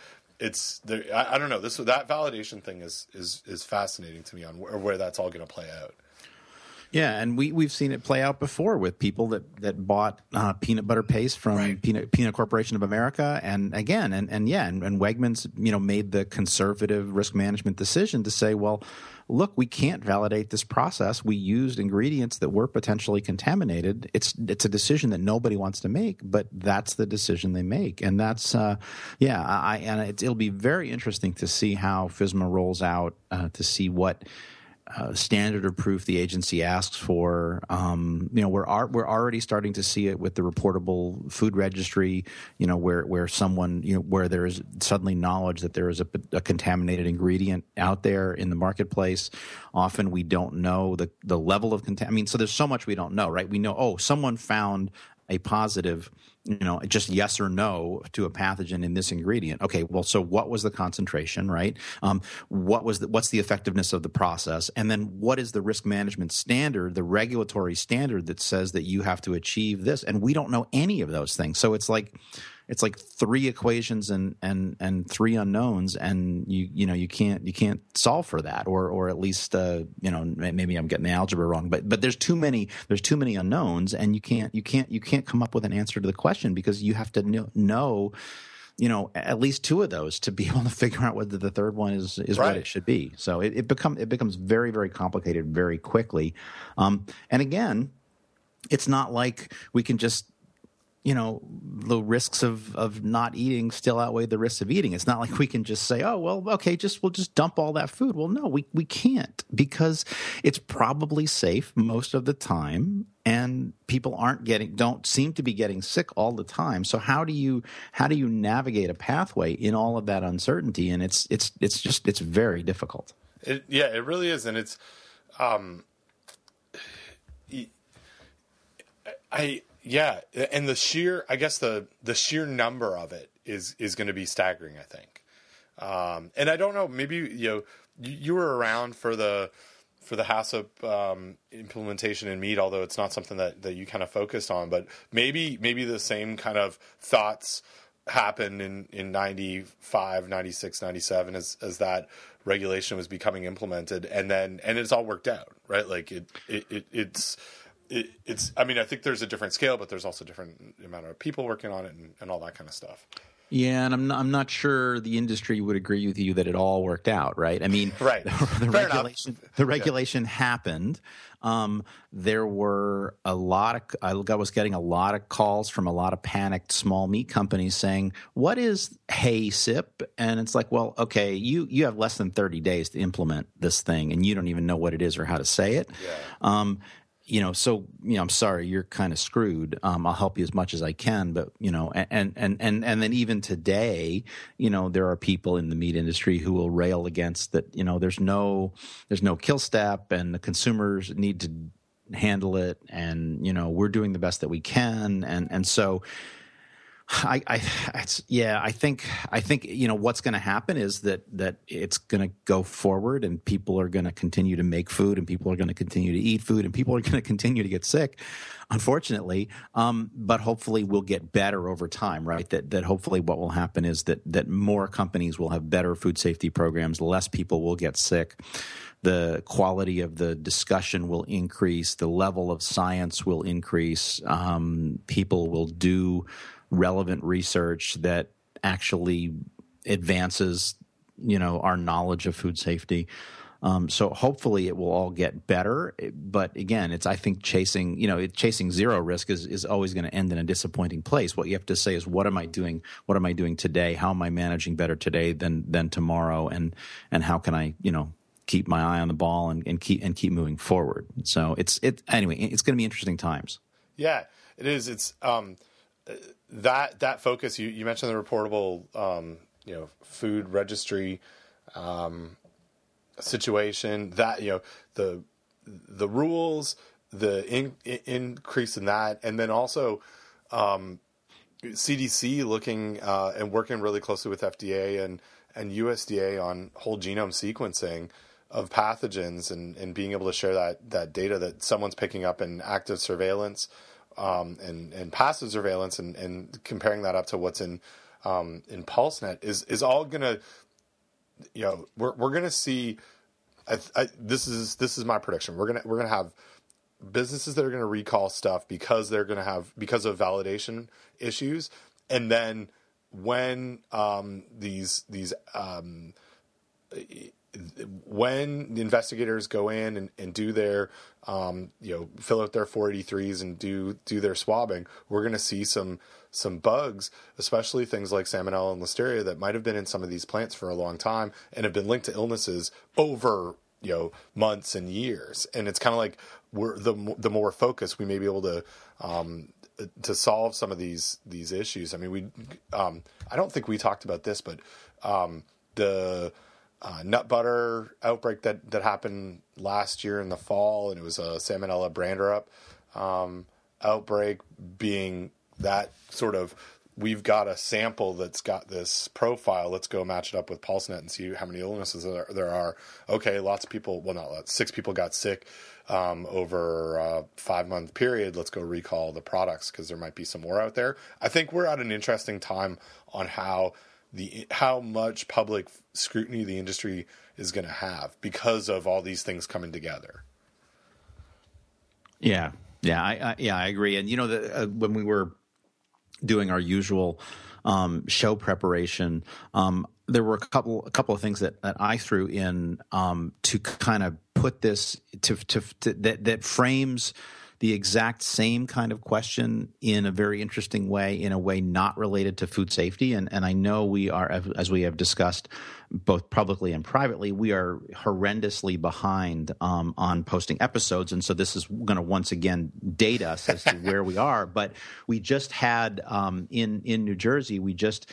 it's there. I, I, don't know. This that validation thing is is is fascinating to me on where, where that's all going to play out. Yeah, and we we've seen it play out before with people that that bought uh, peanut butter paste from right. Peanut Peanut Corporation of America, and again, and and yeah, and, and Wegmans, you know, made the conservative risk management decision to say, well, look, we can't validate this process. We used ingredients that were potentially contaminated. It's it's a decision that nobody wants to make, but that's the decision they make, and that's uh, yeah. I and it, it'll be very interesting to see how FSMA rolls out uh, to see what uh, standard of proof the agency asks for. Um, you know, we're we're already starting to see it with the reportable food registry. You know, where where someone you know where there is suddenly knowledge that there is a, a contaminated ingredient out there in the marketplace. Often we don't know the the level of contamination. I mean, so there's so much we don't know, right? We know oh, someone found a positive you know just yes or no to a pathogen in this ingredient. Okay well so what was the concentration right? Um, what was the, what's the effectiveness of the process? And then what is the risk management standard the regulatory standard that says that you have to achieve this? And we don't know any of those things. So it's like it's like three equations and and and three unknowns and you you know you can't you can't solve for that or or at least uh, you know maybe I'm getting the algebra wrong but but there's too many there's too many unknowns and you can't you can't you can't come up with an answer to the question because you have to know, know you know at least two of those to be able to figure out whether the third one is is right. what it should be so it, it become it becomes very very complicated very quickly um, and again it's not like we can just you know the risks of of not eating still outweigh the risks of eating. It's not like we can just say oh well okay just we'll just dump all that food. Well no we we can't because it's probably safe most of the time and people aren't getting don't seem to be getting sick all the time. So how do you how do you navigate a pathway in all of that uncertainty? And it's it's it's just it's very difficult. It, yeah it really is. And it's um I yeah, and the sheer, I guess the the sheer number of it is is going to be staggering. I think, um, and I don't know. Maybe you know you, you were around for the for the HACCP um, implementation in meat, although it's not something that, that you kind of focused on. But maybe maybe the same kind of thoughts happened in, in 95, 96, 97 as, as that regulation was becoming implemented. And then, and it's all worked out, right? Like it, it, it it's, it, it's i mean i think there's a different scale but there's also different amount of people working on it and, and all that kind of stuff yeah, and I'm not, I'm not sure the industry would agree with you that it all worked out, right? I mean, right. The, the regulation the regulation yeah. happened. Um, there were a lot of I was getting a lot of calls from a lot of panicked small meat companies saying, "What is HACCP?" And it's like, well, okay, you you have less than 30 days to implement this thing, and you don't even know what it is or how to say it. Yeah. Um, you know, so you know, I'm sorry, you're kind of screwed. Um, I'll help you as much as I can, but you know, and and and and then even today, you know, there are people in the meat industry who will rail against that. You know, there's no there's no kill step, and the consumers need to handle it, and you know, we're doing the best that we can, and and so I, I yeah, I think, I think, you know, what's going to happen is that, that it's going to go forward and people are going to continue to make food and people are going to continue to eat food and people are going to continue to get sick, unfortunately. Um, but hopefully we'll get better over time, right? That, that hopefully what will happen is that, that more companies will have better food safety programs, less people will get sick the quality of the discussion will increase, the level of science will increase, um, people will do relevant research that actually advances you know our knowledge of food safety. Um, so hopefully it will all get better. But again it's i think chasing you know chasing zero risk is, is always going to end in a disappointing place. What you have to say is what am i doing? What am i doing today? How am i managing better today than than tomorrow? And and how can i you know keep my eye on the ball and, and keep and keep moving forward? So it's it anyway it's going to be interesting times. Yeah it is. It's um that that focus you, you mentioned the reportable um, you know food registry um, situation that you know the the rules the in, in, increase in that and then also um, CDC looking uh, and working really closely with FDA and and USDA on whole genome sequencing of pathogens and, and being able to share that that data that someone's picking up in active surveillance um, and and passive surveillance and, and comparing that up to what's in um, in PulseNet is is all gonna you know we're we're gonna see. I, I, this is this is my prediction. We're gonna we're gonna have businesses that are gonna recall stuff because they're gonna have because of validation issues, and then when um, these these um, when the investigators go in and, and do their um, you know fill out their 483s and do do their swabbing, we're going to see some some bugs, especially things like salmonella and listeria that might have been in some of these plants for a long time and have been linked to illnesses over you know months and years. And it's kind of like we're the the more focused we may be able to um, to solve some of these these issues. I mean, we um, I don't think we talked about this, but um, the uh, nut butter outbreak that that happened last year in the fall, and it was a Salmonella Braenderup um, outbreak, being that sort of we've got a sample that's got this profile. Let's go match it up with PulseNet and see how many illnesses there, there are. Okay, lots of people. Well, not lots. Six people got sick um, over a five month period. Let's go recall the products because there might be some more out there. I think we're at an interesting time on how the how much public scrutiny the industry is going to have because of all these things coming together. Yeah, yeah, I, I yeah, I agree. And you know, the, uh, when we were doing our usual um, show preparation, um, there were a couple a couple of things that, that I threw in um, to kind of put this to, to, to that that frames the exact same kind of question in a very interesting way, in a way not related to food safety. And, and I know we are, as we have discussed both publicly and privately, we are horrendously behind um, on posting episodes. And so this is going to once again date us as to where we are. But we just had um, in, in New Jersey, we just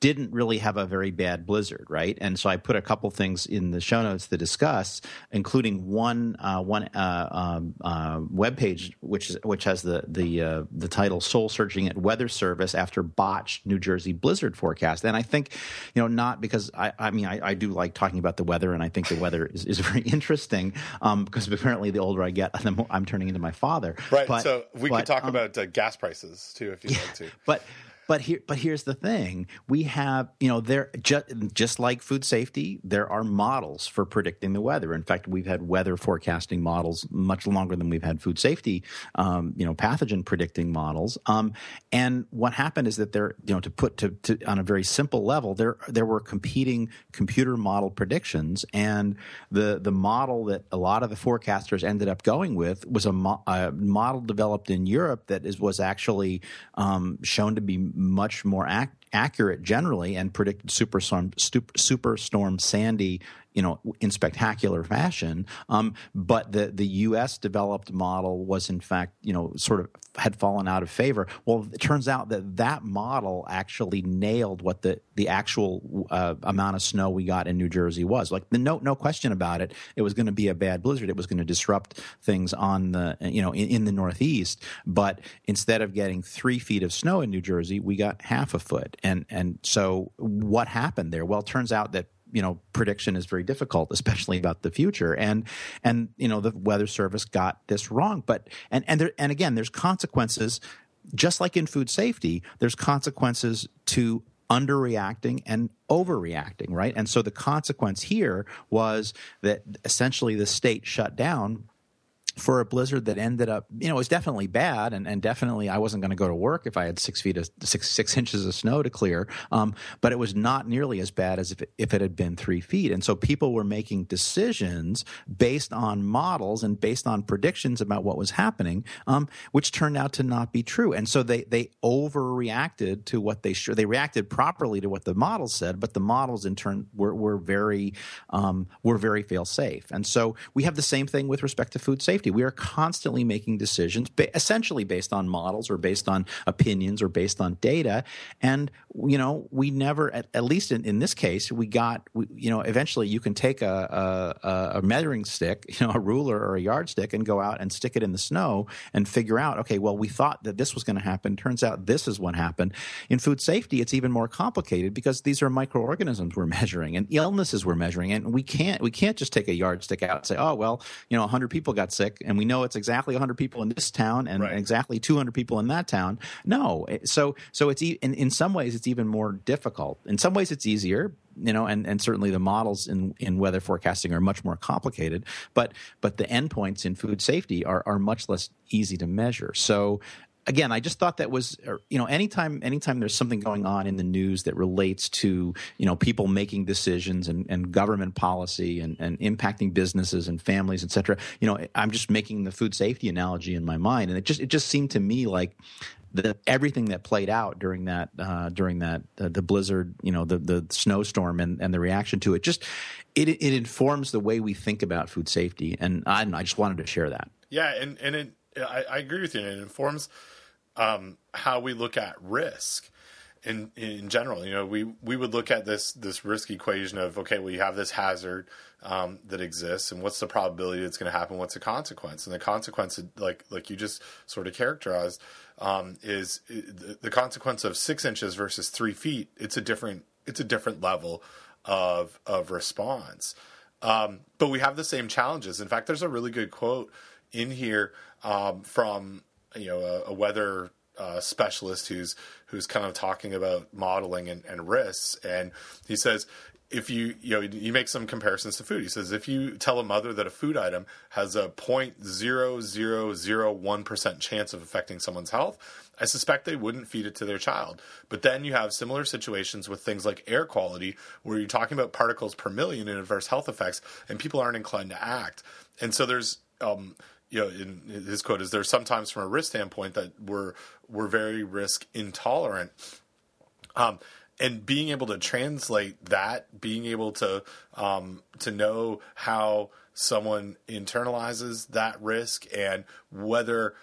didn't really have a very bad blizzard, right? And so I put a couple things in the show notes to discuss, including one uh, one uh, um, uh, web page which is which has the the uh, the title "Soul Searching at Weather Service After Botched New Jersey Blizzard Forecast." And I think, you know, not because I, I mean I, I do like talking about the weather, and I think the weather is, is very interesting um, because apparently the older I get, the more I'm turning into my father. Right. But, so we but, could talk um, about uh, gas prices too, if you'd yeah, like to. But but here, but here's the thing: we have, you know, there just just like food safety, there are models for predicting the weather. In fact, we've had weather forecasting models much longer than we've had food safety, um, you know, pathogen predicting models. Um, and what happened is that there, you know, to put to, to on a very simple level, there there were competing computer model predictions, and the the model that a lot of the forecasters ended up going with was a, mo- a model developed in Europe that is was actually um, shown to be much more ac- accurate generally and predicted superstorm superstorm Sandy you know, in spectacular fashion. Um, but the the U.S. developed model was in fact, you know, sort of had fallen out of favor. Well, it turns out that that model actually nailed what the the actual uh, amount of snow we got in New Jersey was. Like the no no question about it, it was going to be a bad blizzard. It was going to disrupt things on the you know in, in the Northeast. But instead of getting three feet of snow in New Jersey, we got half a foot. And and so what happened there? Well, it turns out that you know prediction is very difficult especially about the future. And and you know the weather service got this wrong. But and and there and again there's consequences. Just like in food safety there's consequences to underreacting and overreacting right? And so the consequence here was that essentially the state shut down for a blizzard that ended up, you know, it was definitely bad, and, and definitely I wasn't going to go to work if I had six feet of six six inches of snow to clear. Um, but it was not nearly as bad as if it, if it had been three feet. And so people were making decisions based on models and based on predictions about what was happening, um, which turned out to not be true. And so they they overreacted to what they should. They reacted properly to what the models said, but the models in turn were were very um, were very fail safe. And so we have the same thing with respect to food safety safety. We are constantly making decisions essentially based on models or based on opinions or based on data. And, you know, we never, at, at least in, in, this case, we got, we, you know, eventually you can take a, a, a measuring stick, you know, a ruler or a yardstick and go out and stick it in the snow and figure out, okay, well, we thought that this was going to happen. Turns out this is what happened. In food safety, it's even more complicated because these are microorganisms we're measuring and illnesses we're measuring. And we can't, we can't just take a yardstick out and say, oh, well, you know, 100 people got sick and we know it's exactly 100 people in this town and right. exactly 200 people in that town. No, so so it's in in some ways it's even more difficult. In some ways it's easier, you know, and, and certainly the models in, in weather forecasting are much more complicated, but but the endpoints in food safety are are much less easy to measure. So again, I just thought that was, er, you know, anytime anytime there's something going on in the news that relates to, you know, people making decisions and, and government policy and, and impacting businesses and families, et cetera, you know, I'm just making the food safety analogy in my mind, and it just it just seemed to me like the, everything that played out during that uh, during that uh, the blizzard, you know, the the snowstorm and, and the reaction to it, just it it informs the way we think about food safety, and I, I just wanted to share that. Yeah, and and it, I, I agree with you. It informs um, how we look at risk in in general. You know, we we would look at this this risk equation of okay, well, you have this hazard um, that exists, and what's the probability it's going to happen? What's the consequence? And the consequence, like like you just sort of characterized, um, is the, consequence of six inches versus three feet. It's a different it's a different level of of response. Um, but we have the same challenges. In fact, there's a really good quote in here um, from you know a, a weather uh, specialist who's who's kind of talking about modeling and, and risks, and he says if you you know you make some comparisons to food. He says if you tell a mother that a food item has a 0.0001 percent chance of affecting someone's health, I suspect they wouldn't feed it to their child. But then you have similar situations with things like air quality, where you're talking about particles per million and adverse health effects, and people aren't inclined to act. And so there's um, you know, in his quote is there sometimes from a risk standpoint that we're we're very risk intolerant. Um, and being able to translate that, being able to um, to know how someone internalizes that risk and whether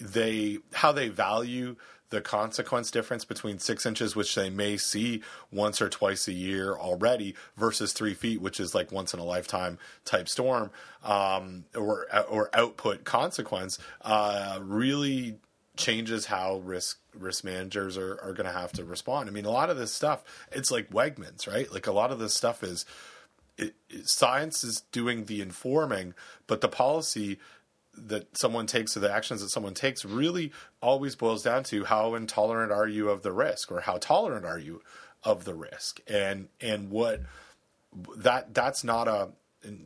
they how they value the consequence difference between six inches, which they may see once or twice a year already, versus three feet, which is like once in a lifetime type storm um, or or output consequence, uh, really changes how risk risk managers are, are going to have to respond. I mean, a lot of this stuff, it's like Wegmans, right? Like a lot of this stuff is it, it, science is doing the informing, but the policy that someone takes or the actions that someone takes really always boils down to how intolerant are you of the risk or how tolerant are you of the risk? And and what that that's not a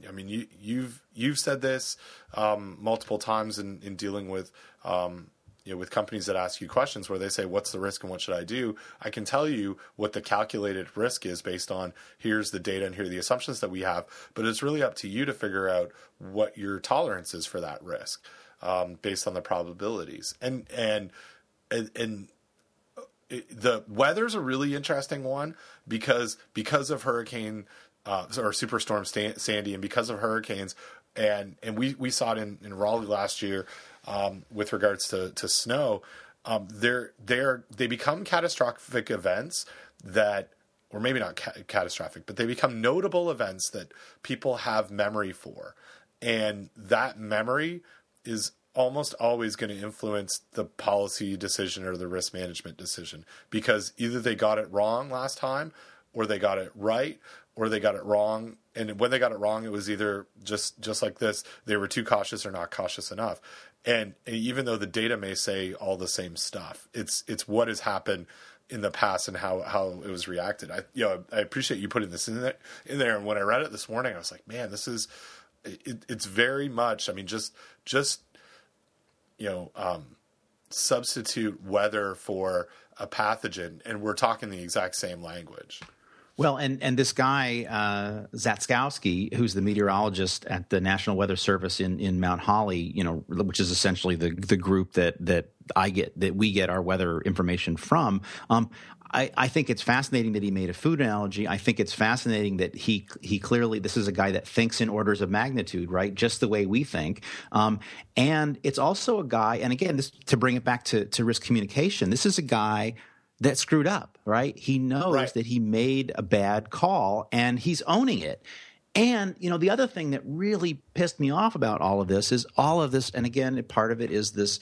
I mean you you've you've said this um, multiple times in, in dealing with um, you know, with companies that ask you questions where they say, "What's the risk and what should I do?" I can tell you what the calculated risk is based on here's the data and here are the assumptions that we have. But it's really up to you to figure out what your tolerance is for that risk um, based on the probabilities. And and and, and the weather's a really interesting one because because of hurricane uh, or superstorm Sandy and because of hurricanes and and we we saw it in, in Raleigh last year um, with regards to to snow, um, they're they're they become catastrophic events that, or maybe not ca- catastrophic, but they become notable events that people have memory for, and that memory is almost always going to influence the policy decision or the risk management decision because either they got it wrong last time or they got it right or they got it wrong. And when they got it wrong it was either just just like this they were too cautious or not cautious enough and, even though the data may say all the same stuff, it's it's what has happened in the past and how how it was reacted. I you know I appreciate you putting this in there in there. And when I read it this morning, I was like, man, this is it, it's very much. I mean, just just you know um, substitute weather for a pathogen, and we're talking the exact same language. Well, and and this guy uh, Szatkowski, who's the meteorologist at the National Weather Service in, in Mount Holly, you know, which is essentially the the group that that I get that we get our weather information from. Um, I, I, think it's fascinating that he made a food analogy. I think it's fascinating that he he clearly this is a guy that thinks in orders of magnitude, right? Just the way we think. Um, and it's also a guy, and again, this to bring it back to to risk communication. This is a guy that screwed up, right? He knows right. that he made a bad call and he's owning it. And, you know, the other thing that really pissed me off about all of this is all of this, and again, part of it is this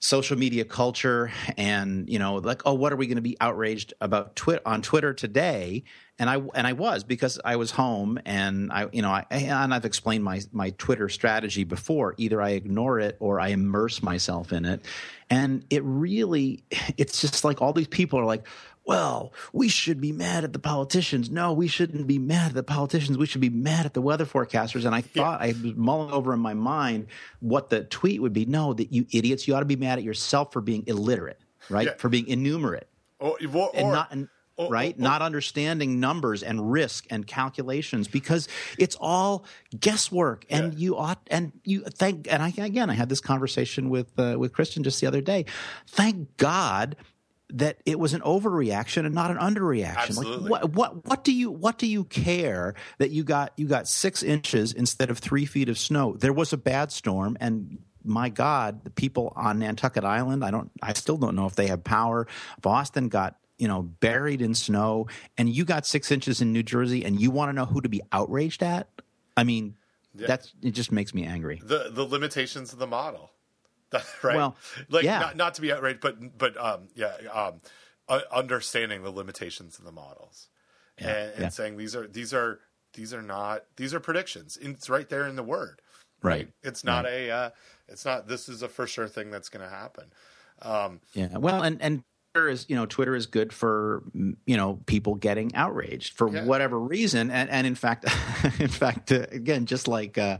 social media culture and, you know, like, oh, what are we going to be outraged about twi- on Twitter today? And I and I was because I was home and I you know I and I've explained my my Twitter strategy before. Either I ignore it or I immerse myself in it, and it really it's just like all these people are like well, we should be mad at the politicians. No, we shouldn't be mad at the politicians. We should be mad at the weather forecasters. And I thought yeah. I was mulling over in my mind what the tweet would be. No, that you idiots, you ought to be mad at yourself for being illiterate, right? Yeah. For being innumerate. Oh, or, or, and not, and, right? Not understanding numbers and risk and calculations because it's all guesswork. And yeah. you ought, and you thank, and I, again, I had this conversation with, uh, with Christian just the other day. Thank God that it was an overreaction and not an underreaction. Absolutely. Like what what what do you what do you care that you got you got six inches instead of three feet of snow? There was a bad storm and my God, the people on Nantucket Island, I don't I still don't know if they have power. Boston got you know buried in snow and you got six inches in New Jersey and you want to know who to be outraged at? I mean yeah. that's it just makes me angry. The the limitations of the model. right? Well, like yeah. not, not to be outraged, but but um, yeah, um, understanding the limitations of the models yeah. and, and yeah. saying these are these are these are not these are predictions. It's right there in the word. Right. It's not right. a. Uh, it's not. This is a for sure thing that's going to happen. Um, yeah. Well, and and is you know Twitter is good for you know people getting outraged for yeah. whatever reason, and and in fact, in fact, uh, again, just like. Uh,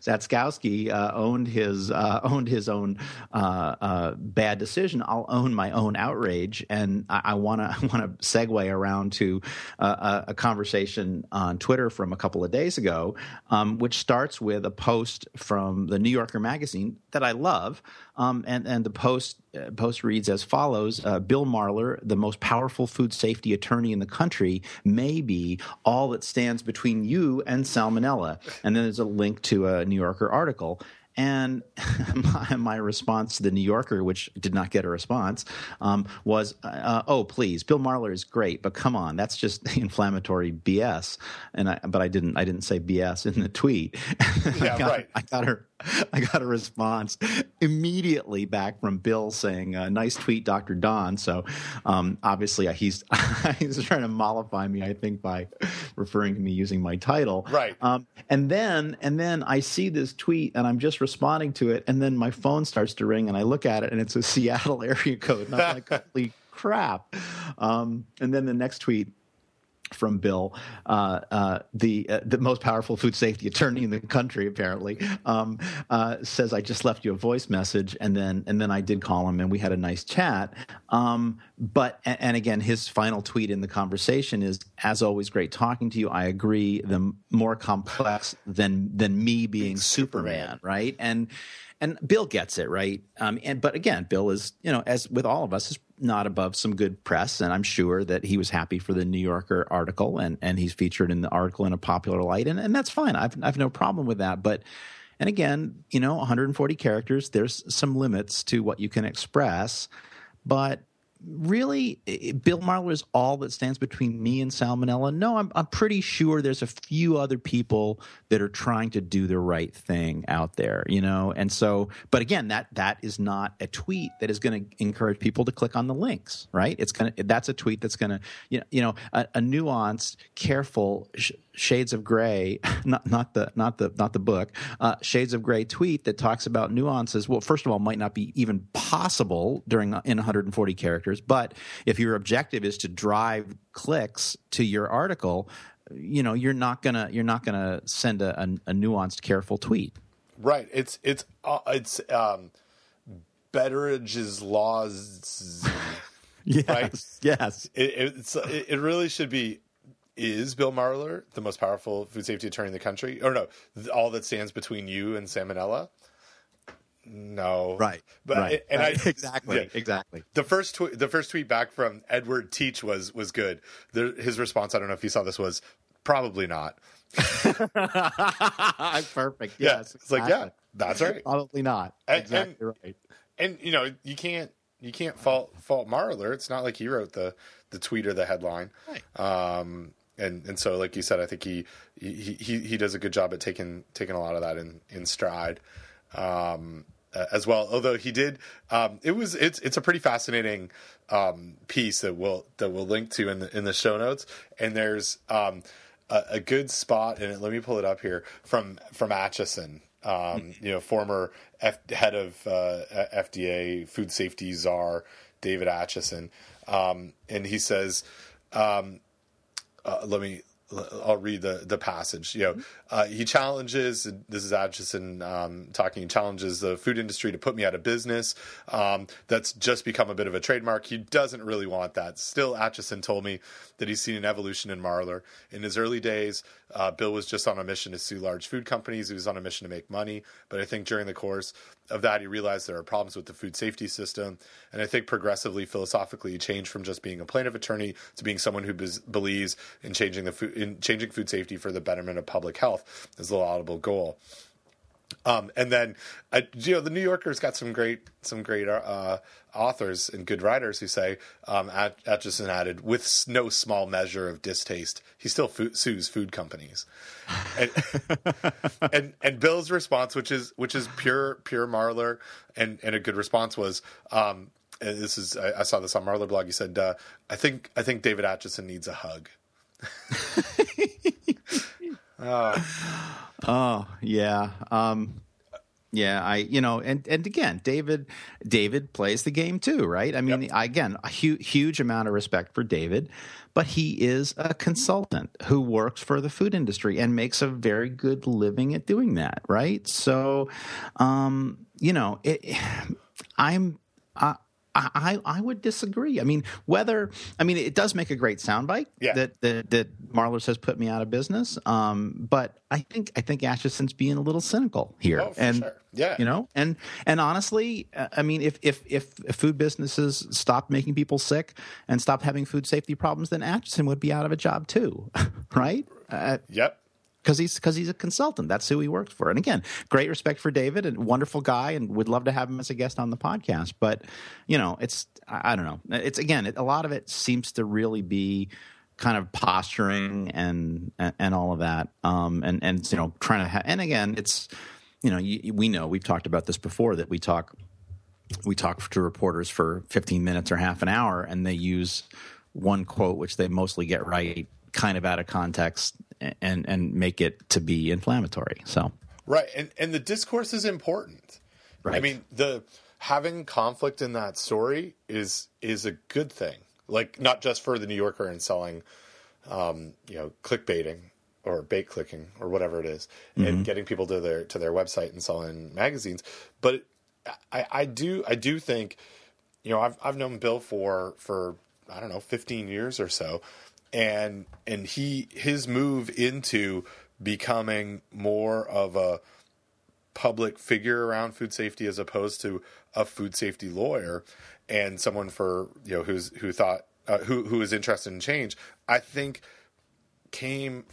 Szatkowski uh, owned his uh, owned his own uh, uh, bad decision. I'll own my own outrage, and I want to want to segue around to uh, a, conversation on Twitter from a couple of days ago, um, which starts with a post from the New Yorker magazine that I love, um, and and the post post reads as follows: Bill Marler, the most powerful food safety attorney in the country, may be all that stands between you and salmonella. And then there's a link to a New Yorker article. And my, my, response to the New Yorker, which did not get a response, um, was, uh, "Oh, please, Bill Marler is great, but come on, that's just inflammatory BS." And I, but I didn't, I didn't say BS in the tweet. Yeah, I got, right. I got her. I got a response immediately back from Bill saying, uh, "Nice tweet, Doctor Don." So um, obviously uh, he's he's trying to mollify me, I think, by referring to me using my title. Right. Um, and then and then I see this tweet and I'm just responding to it, and then my phone starts to ring, and I look at it, and it's a Seattle area code, and I'm like, "Holy crap!" Um, and then the next tweet from Bill, uh, uh, the uh, the most powerful food safety attorney in the country, apparently, um, uh, says I just left you a voice message, and then and then I did call him, and we had a nice chat. Um, but and, and, again, his final tweet in the conversation is, "As always, great talking to you. I agree. The more complex than than me being Superman, Superman, right?" And and Bill gets it right. Um, and but again, Bill is you know as with all of us is not above some good press, and I'm sure that he was happy for the New Yorker article, and and he's featured in the article in a popular light, and and that's fine. I've I've no problem with that, but. And again, you know, 140 characters, there's some limits to what you can express, but really Bill Marler is all that stands between me and salmonella. No, I'm I'm pretty sure there's a few other people that are trying to do the right thing out there, you know. And so, but again, that that is not a tweet that is going to encourage people to click on the links, right? It's going to that's a tweet that's going to you know, you know a, a nuanced, careful sh- shades of gray, not not the not the not the book, uh, shades of gray tweet that talks about nuances. Well, first of all, might not be even possible during in 140 characters, but if your objective is to drive clicks to your article, you know you're not gonna you're not gonna send a, a, a nuanced, careful tweet. Right. It's it's uh, it's um, Betteridge's laws. yes. Right? Yes. It, it's it, it really should be. Is Bill Marler the most powerful food safety attorney in the country? Or no, all that stands between you and salmonella? No, right, but right, and right. I exactly, yeah, exactly. The first tweet, the first tweet back from Edward Teach was was good. The, his response, I don't know if you saw this, was probably not. Perfect. Yeah, yes, it's like yeah, that's right. Probably not. And, exactly and, right. And you know you can't you can't fault fault Marler. It's not like he wrote the the tweet or the headline. Right. Um, and and so like you said, I think he he he, he does a good job at taking taking a lot of that in in stride. Um, as well. Although he did, um, it was it's it's a pretty fascinating um, piece that we'll that we'll link to in the in the show notes. And there's um, a, a, good spot in it. Let me pull it up here from from Acheson. um, you know, former F- head of uh, FDA food safety czar David Acheson, um, and he says, um, uh, "Let me." I'll read the, the passage. You know, uh, he challenges. This is Acheson um, talking. He challenges the food industry to put me out of business. Um, that's just become a bit of a trademark. He doesn't really want that. Still, Acheson told me that he's seen an evolution in Marler. In his early days, uh, Bill was just on a mission to sue large food companies. He was on a mission to make money. But I think during the course of that, he realized there are problems with the food safety system. And I think progressively, philosophically, he changed from just being a plaintiff attorney to being someone who be- believes in changing the food, in changing food safety for the betterment of public health as the laudable goal. Um, and then, uh, you know, the New Yorker's got some great, some great uh, authors and good writers who say um, Acheson added, with no small measure of distaste, he still sues food companies. And, and, and Bill's response, which is which is pure pure Marler, and and a good response was. Um, and this is I, I, saw this on Marler blog. He said, uh, "I think I think David Acheson needs a hug." oh. oh yeah. Um, yeah, I you know, and and again, David David plays the game too, right? I mean, yep. again, a hu- huge amount of respect for David, but he is a consultant who works for the food industry and makes a very good living at doing that, right? So, um, you know, it, I'm. Uh, I, I would disagree. I mean, whether I mean it does make a great soundbite yeah. that, that that Marler says put me out of business. Um, but I think I think Acheson's being a little cynical here, oh, and sure. yeah, you know, and and honestly, uh, I mean, if if if food businesses stopped making people sick and stopped having food safety problems, then Acheson would be out of a job too, right? Uh, yep because he's because he's a consultant. That's who he works for. And again, great respect for David and wonderful guy, and would love to have him as a guest on the podcast. But you know, it's I, don't know. It's again, it, a lot of it seems to really be kind of posturing and and, and all of that. Um, and and you know, trying to ha- and again, it's you know, you, we know we've talked about this before that we talk we talk to reporters for 15 minutes or half an hour, and they use one quote which they mostly get right kind of out of context and and make it to be inflammatory. So right, and and the discourse is important. Right. I mean the having conflict in that story is is a good thing. Like not just for the New Yorker and selling, um, you know, clickbaiting or bait clicking or whatever it is, mm-hmm. and getting people to their to their website and selling magazines. But I, I do I do think, you know, I've I've known Bill for for I don't know fifteen years or so, and and he his move into becoming more of a public figure around food safety as opposed to a food safety lawyer and someone for you know who's who thought uh, who who is interested in change i think came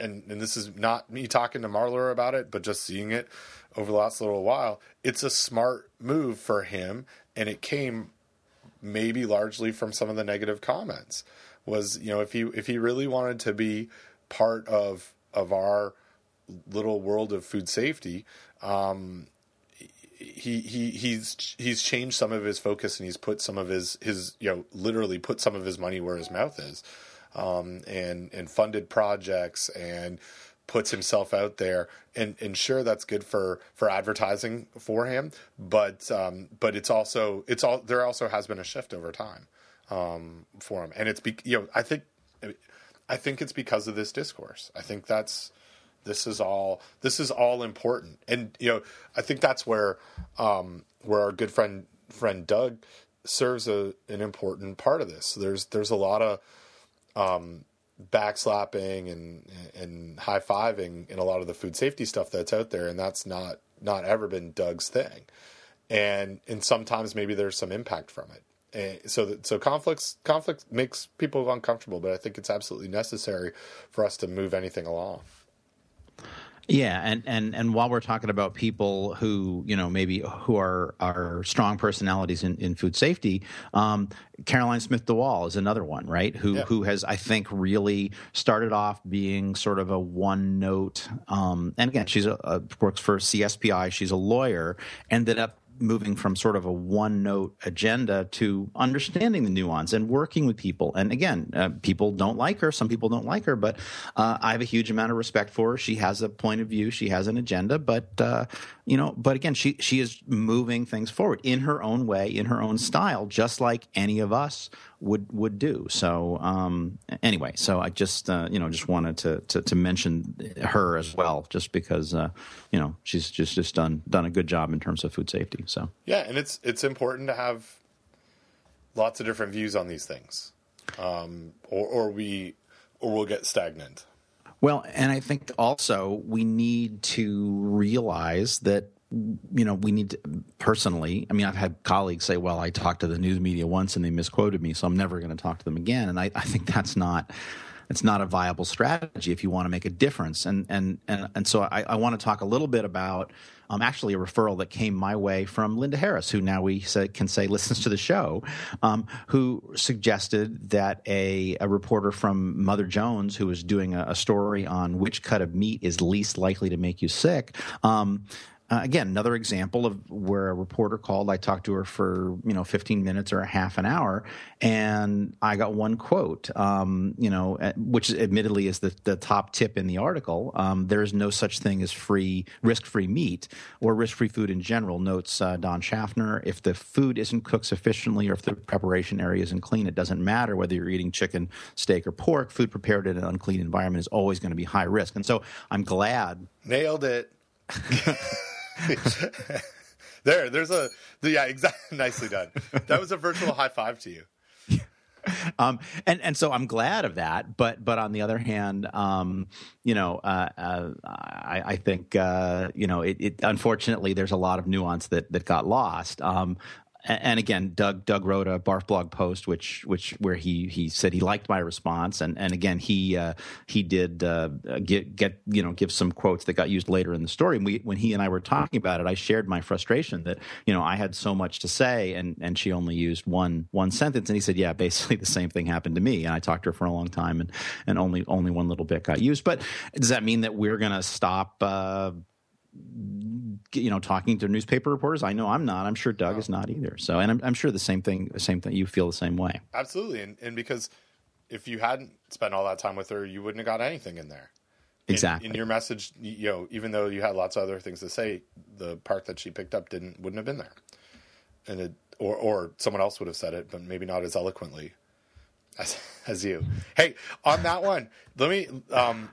and and this is not me talking to Marler about it but just seeing it over the last little while it's a smart move for him and it came maybe largely from some of the negative comments was you know if he if he really wanted to be part of of our little world of food safety um, he he he's he's changed some of his focus and he's put some of his his you know literally put some of his money where his mouth is um, and and funded projects and puts himself out there and, and sure that's good for for advertising for him but um, but it's also it's all there also has been a shift over time um, for him, and it's be, you know I think I think it's because of this discourse. I think that's this is all this is all important, and you know I think that's where um, where our good friend friend Doug serves a, an important part of this. There's there's a lot of um, backslapping and and high fiving in a lot of the food safety stuff that's out there, and that's not not ever been Doug's thing. And and sometimes maybe there's some impact from it. And so so conflicts conflict makes people uncomfortable, but I think it's absolutely necessary for us to move anything along. Yeah, and, and and while we're talking about people who you know maybe who are are strong personalities in, in food safety, um, Caroline Smith DeWaal is another one, right? Who yeah. who has I think really started off being sort of a one note, um, and again she's a, a, works for CSPI. She's a lawyer, ended up moving from sort of a one note agenda to understanding the nuance and working with people. And again, uh, people don't like her. Some people don't like her, but uh, I have a huge amount of respect for her. She has a point of view. She has an agenda, but uh, you know, but again, she she is moving things forward in her own way, in her own style, just like any of us would would do. So um, anyway, so I just uh, you know just wanted to, to, to mention her as well, just because uh, you know she's just just done done a good job in terms of food safety. So yeah, and it's it's important to have lots of different views on these things, um, or or we or we'll get stagnant. Well, and I think also we need to realize that you know, we need to, personally. I mean, I've had colleagues say, "Well, I talked to the news media once and they misquoted me, so I'm never going to talk to them again." And I, I think that's not it's not a viable strategy if you want to make a difference. And and and and so I, I want to talk a little bit about um, actually a referral that came my way from Linda Harris, who now we say, can say listens to the show, um, who suggested that a, a reporter from Mother Jones, who was doing a, a, story on which cut of meat is least likely to make you sick, um, uh, again, another example of where a reporter called. I talked to her for you know 15 minutes or a half an hour, and I got one quote. Um, you know, which admittedly is the, the top tip in the article. Um, there is no such thing as free risk-free meat or risk-free food in general. Notes uh, Don Schaffner. If the food isn't cooked sufficiently or if the preparation area isn't clean, it doesn't matter whether you're eating chicken, steak, or pork. Food prepared in an unclean environment is always going to be high risk. And so I'm glad. Nailed it. there, there's a yeah, exactly. Nicely done. That was a virtual high five to you. Um, and and so I'm glad of that. But but on the other hand, um, you know, uh, uh, I, I, think uh, you know it, it, Unfortunately, there's a lot of nuance that that got lost. Um, and again, Doug Doug wrote a Barf blog post, which which where he he said he liked my response, and and again he uh, he did uh, get get you know give some quotes that got used later in the story. And we when he and I were talking about it, I shared my frustration that you know I had so much to say, and and she only used one one sentence, and he said, yeah, basically the same thing happened to me, and I talked to her for a long time, and and only only one little bit got used. But does that mean that we're to stop? Uh, you know talking to newspaper reporters i know i'm not. I'm sure doug no. is not either. So and I'm, I'm, sure the same thing the same thing you feel the same way. Absolutely. And, and because if you hadn't spent all that time with her you wouldn't have got anything in there. Exactly. in, in your message you know even though you had lots of other things to say the part that she picked up didn't wouldn't have been there. And it or or someone else would have said it but maybe not as eloquently as, as you. Hey on that one let me um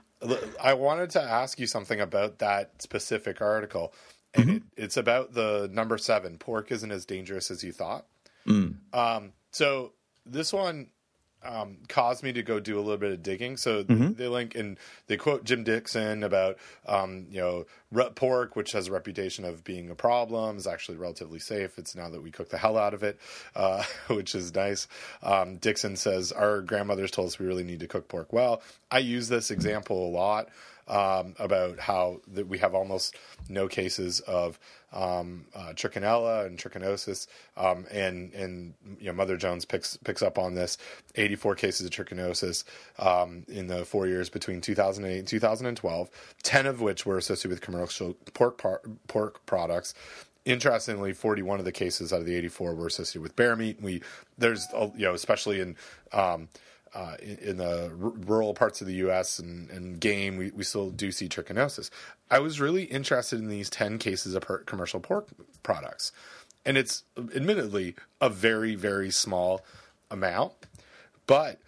I wanted to ask you something about that specific article and mm-hmm. it, it's about the number seven. Pork isn't as dangerous as you thought. Mm. Um, so this one um, caused me to go do a little bit of digging. So mm-hmm. they link and they quote Jim Dixon about um, you know rut pork, which has a reputation of being a problem, is actually relatively safe. It's now that we cook the hell out of it, uh, which is nice. Um, Dickson says our grandmothers told us we really need to cook pork well. I use this example a lot um, about how that we have almost no cases of um, uh, trichinella and trichinosis, um, and and you know Mother Jones picks picks up on this. 84 cases of trichinosis um, in the four years between 2008 and 2012, 10 of which were associated with commercial pork par- pork products. Interestingly, 41 of the cases out of the 84 were associated with bear meat. We there's you know especially in um, uh, in, in, the r- rural parts of the U.S. and, and game, we, we still do see trichinosis. I was really interested in these 10 cases of per- commercial pork products. And it's admittedly a very, very small amount, but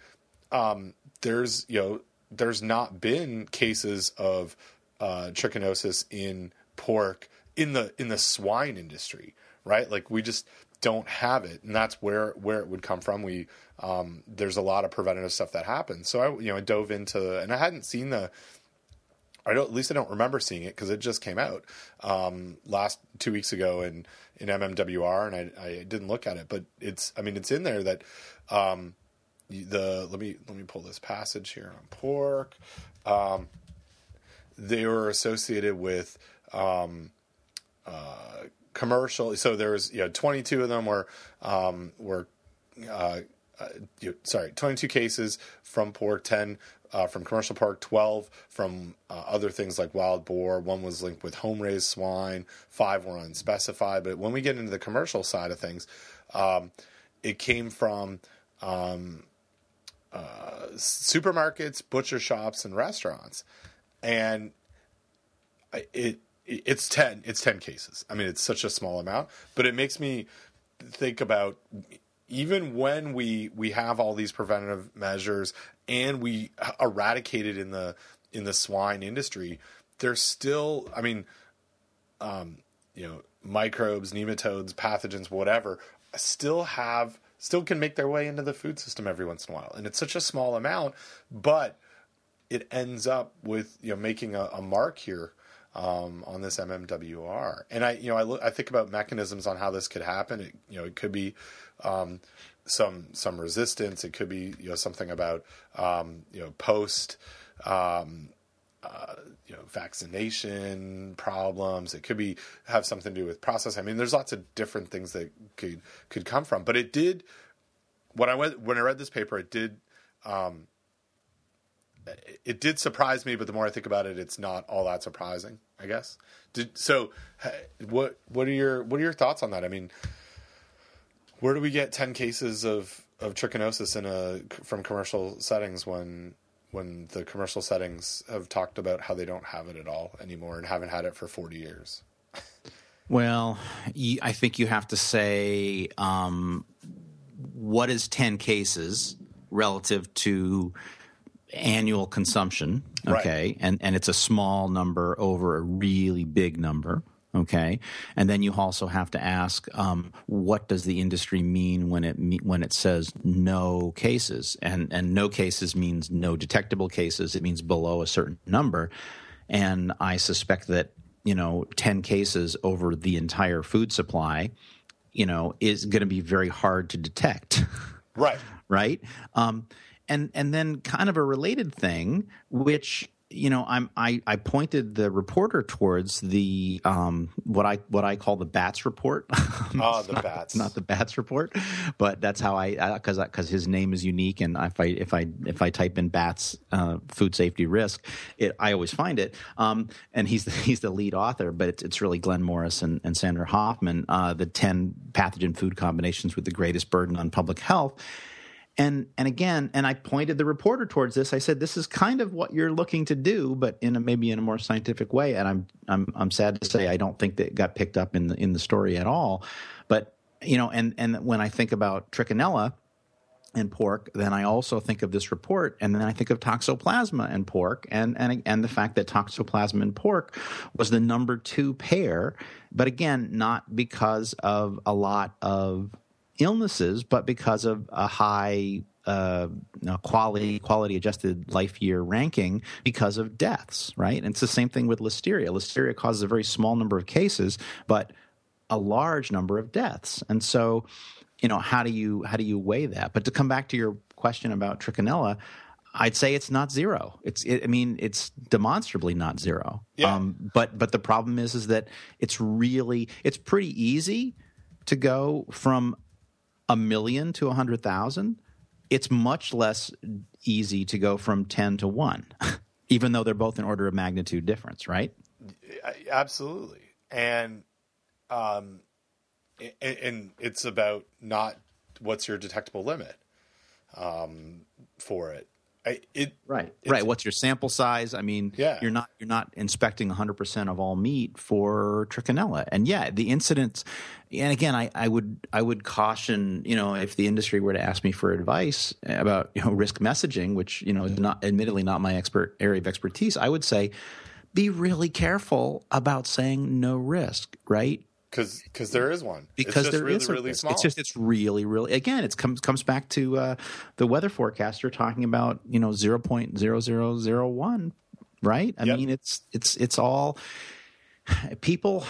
um, there's, you know, there's not been cases of uh, trichinosis in pork in the in the swine industry, right? Like we just don't have it, and that's where where it would come from. We um, there's a lot of preventative stuff that happens. So I you know I dove into and I hadn't seen the I don't at least I don't remember seeing it because it just came out um, last two weeks ago in in MMWR and I, I didn't look at it, but it's I mean it's in there that um, the let me let me pull this passage here on pork. Um, they were associated with um, uh, commercial. So there was you know 22 of them were um, were uh, uh, sorry, 22 cases from pork, 10 uh, from commercial pork, 12 from uh, other things like wild boar. One was linked with home raised swine, five were unspecified. But when we get into the commercial side of things, um, it came from um, uh, supermarkets, butcher shops, and restaurants. And it it's 10 it's 10 cases. I mean it's such a small amount but it makes me think about even when we we have all these preventative measures and we eradicated in the in the swine industry, there's still I mean, um, you know, microbes, nematodes, pathogens, whatever, still have still can make their way into the food system every once in a while, and it's such a small amount, but it ends up with you know making a, a mark here um, on this MMWR. And I, you know, I, look, I think about mechanisms on how this could happen. It, you know, it could be um, some some resistance. It could be you know something about um, you know post. Um, uh, you know, vaccination problems. It could be have something to do with process. I mean, there's lots of different things that could could come from. But it did when I went when I read this paper, it did um, it did surprise me. But the more I think about it, it's not all that surprising. I guess. Did so? What what are your what are your thoughts on that? I mean, where do we get ten cases of of trichinosis in a from commercial settings when when the commercial settings have talked about how they don't have it at all anymore and haven't had it for 40 years? Well, I think you have to say um, what is 10 cases relative to annual consumption, okay? Right. And and it's a small number over a really big number. Okay, and then you also have to ask, um, what does the industry mean when it when it says no cases? And and no cases means no detectable cases. It means below a certain number. And I suspect that you know ten cases over the entire food supply, you know, is going to be very hard to detect. Right. right. Um, and and then kind of a related thing, which you know, I'm I, I pointed the reporter towards the um, what I what I call the Batz report. oh, the not, Batz, not the Batz report, but that's how I because because his name is unique, and if I if I if I type in Batz uh, food safety risk, it I always find it. Um, and he's the, he's the lead author, but it's, it's really Glenn Morris and, and Sandra Hoffmann, uh, the ten pathogen food combinations with the greatest burden on public health and and again and i pointed the reporter towards this. I said this is kind of what you're looking to do but in a maybe in a more scientific way. And i'm i'm i'm sad to say i don't think that got picked up in the in the story at all. But you know and and when i think about trichinella and pork, then I also think of this report, and then I think of toxoplasma and pork, and and and the fact that toxoplasma and pork was the number two pair, but again, not because of a lot of illnesses, but because of a high uh, quality quality adjusted life year ranking because of deaths, right? And it's the same thing with listeria. Listeria causes a very small number of cases, but a large number of deaths. And so, you know, how do you how do you weigh that? But to come back to your question about trichinella, I'd say it's not zero. It's it, I mean it's demonstrably not zero. Yeah. Um, but but the problem is is that it's really it's pretty easy to go from a million to a hundred thousand, it's much less easy to go from ten to one, even though they're both an order of magnitude difference, right? Absolutely, and um, and it's about not what's your detectable limit um, for it. I, it, right, right. What's your sample size? I mean, yeah. you're not you're not inspecting 100 percent of all meat for trichinella, and yeah, the incidence. And again, I, I would I would caution you know if the industry were to ask me for advice about you know risk messaging, which you know is not admittedly not my expert area of expertise, I would say be really careful about saying no risk. Right? Because because there is one because it's there really, is really small. It's just it's really really again it comes comes back to uh, the weather forecaster talking about you know zero point zero zero zero one right. I yep. mean it's it's it's all people.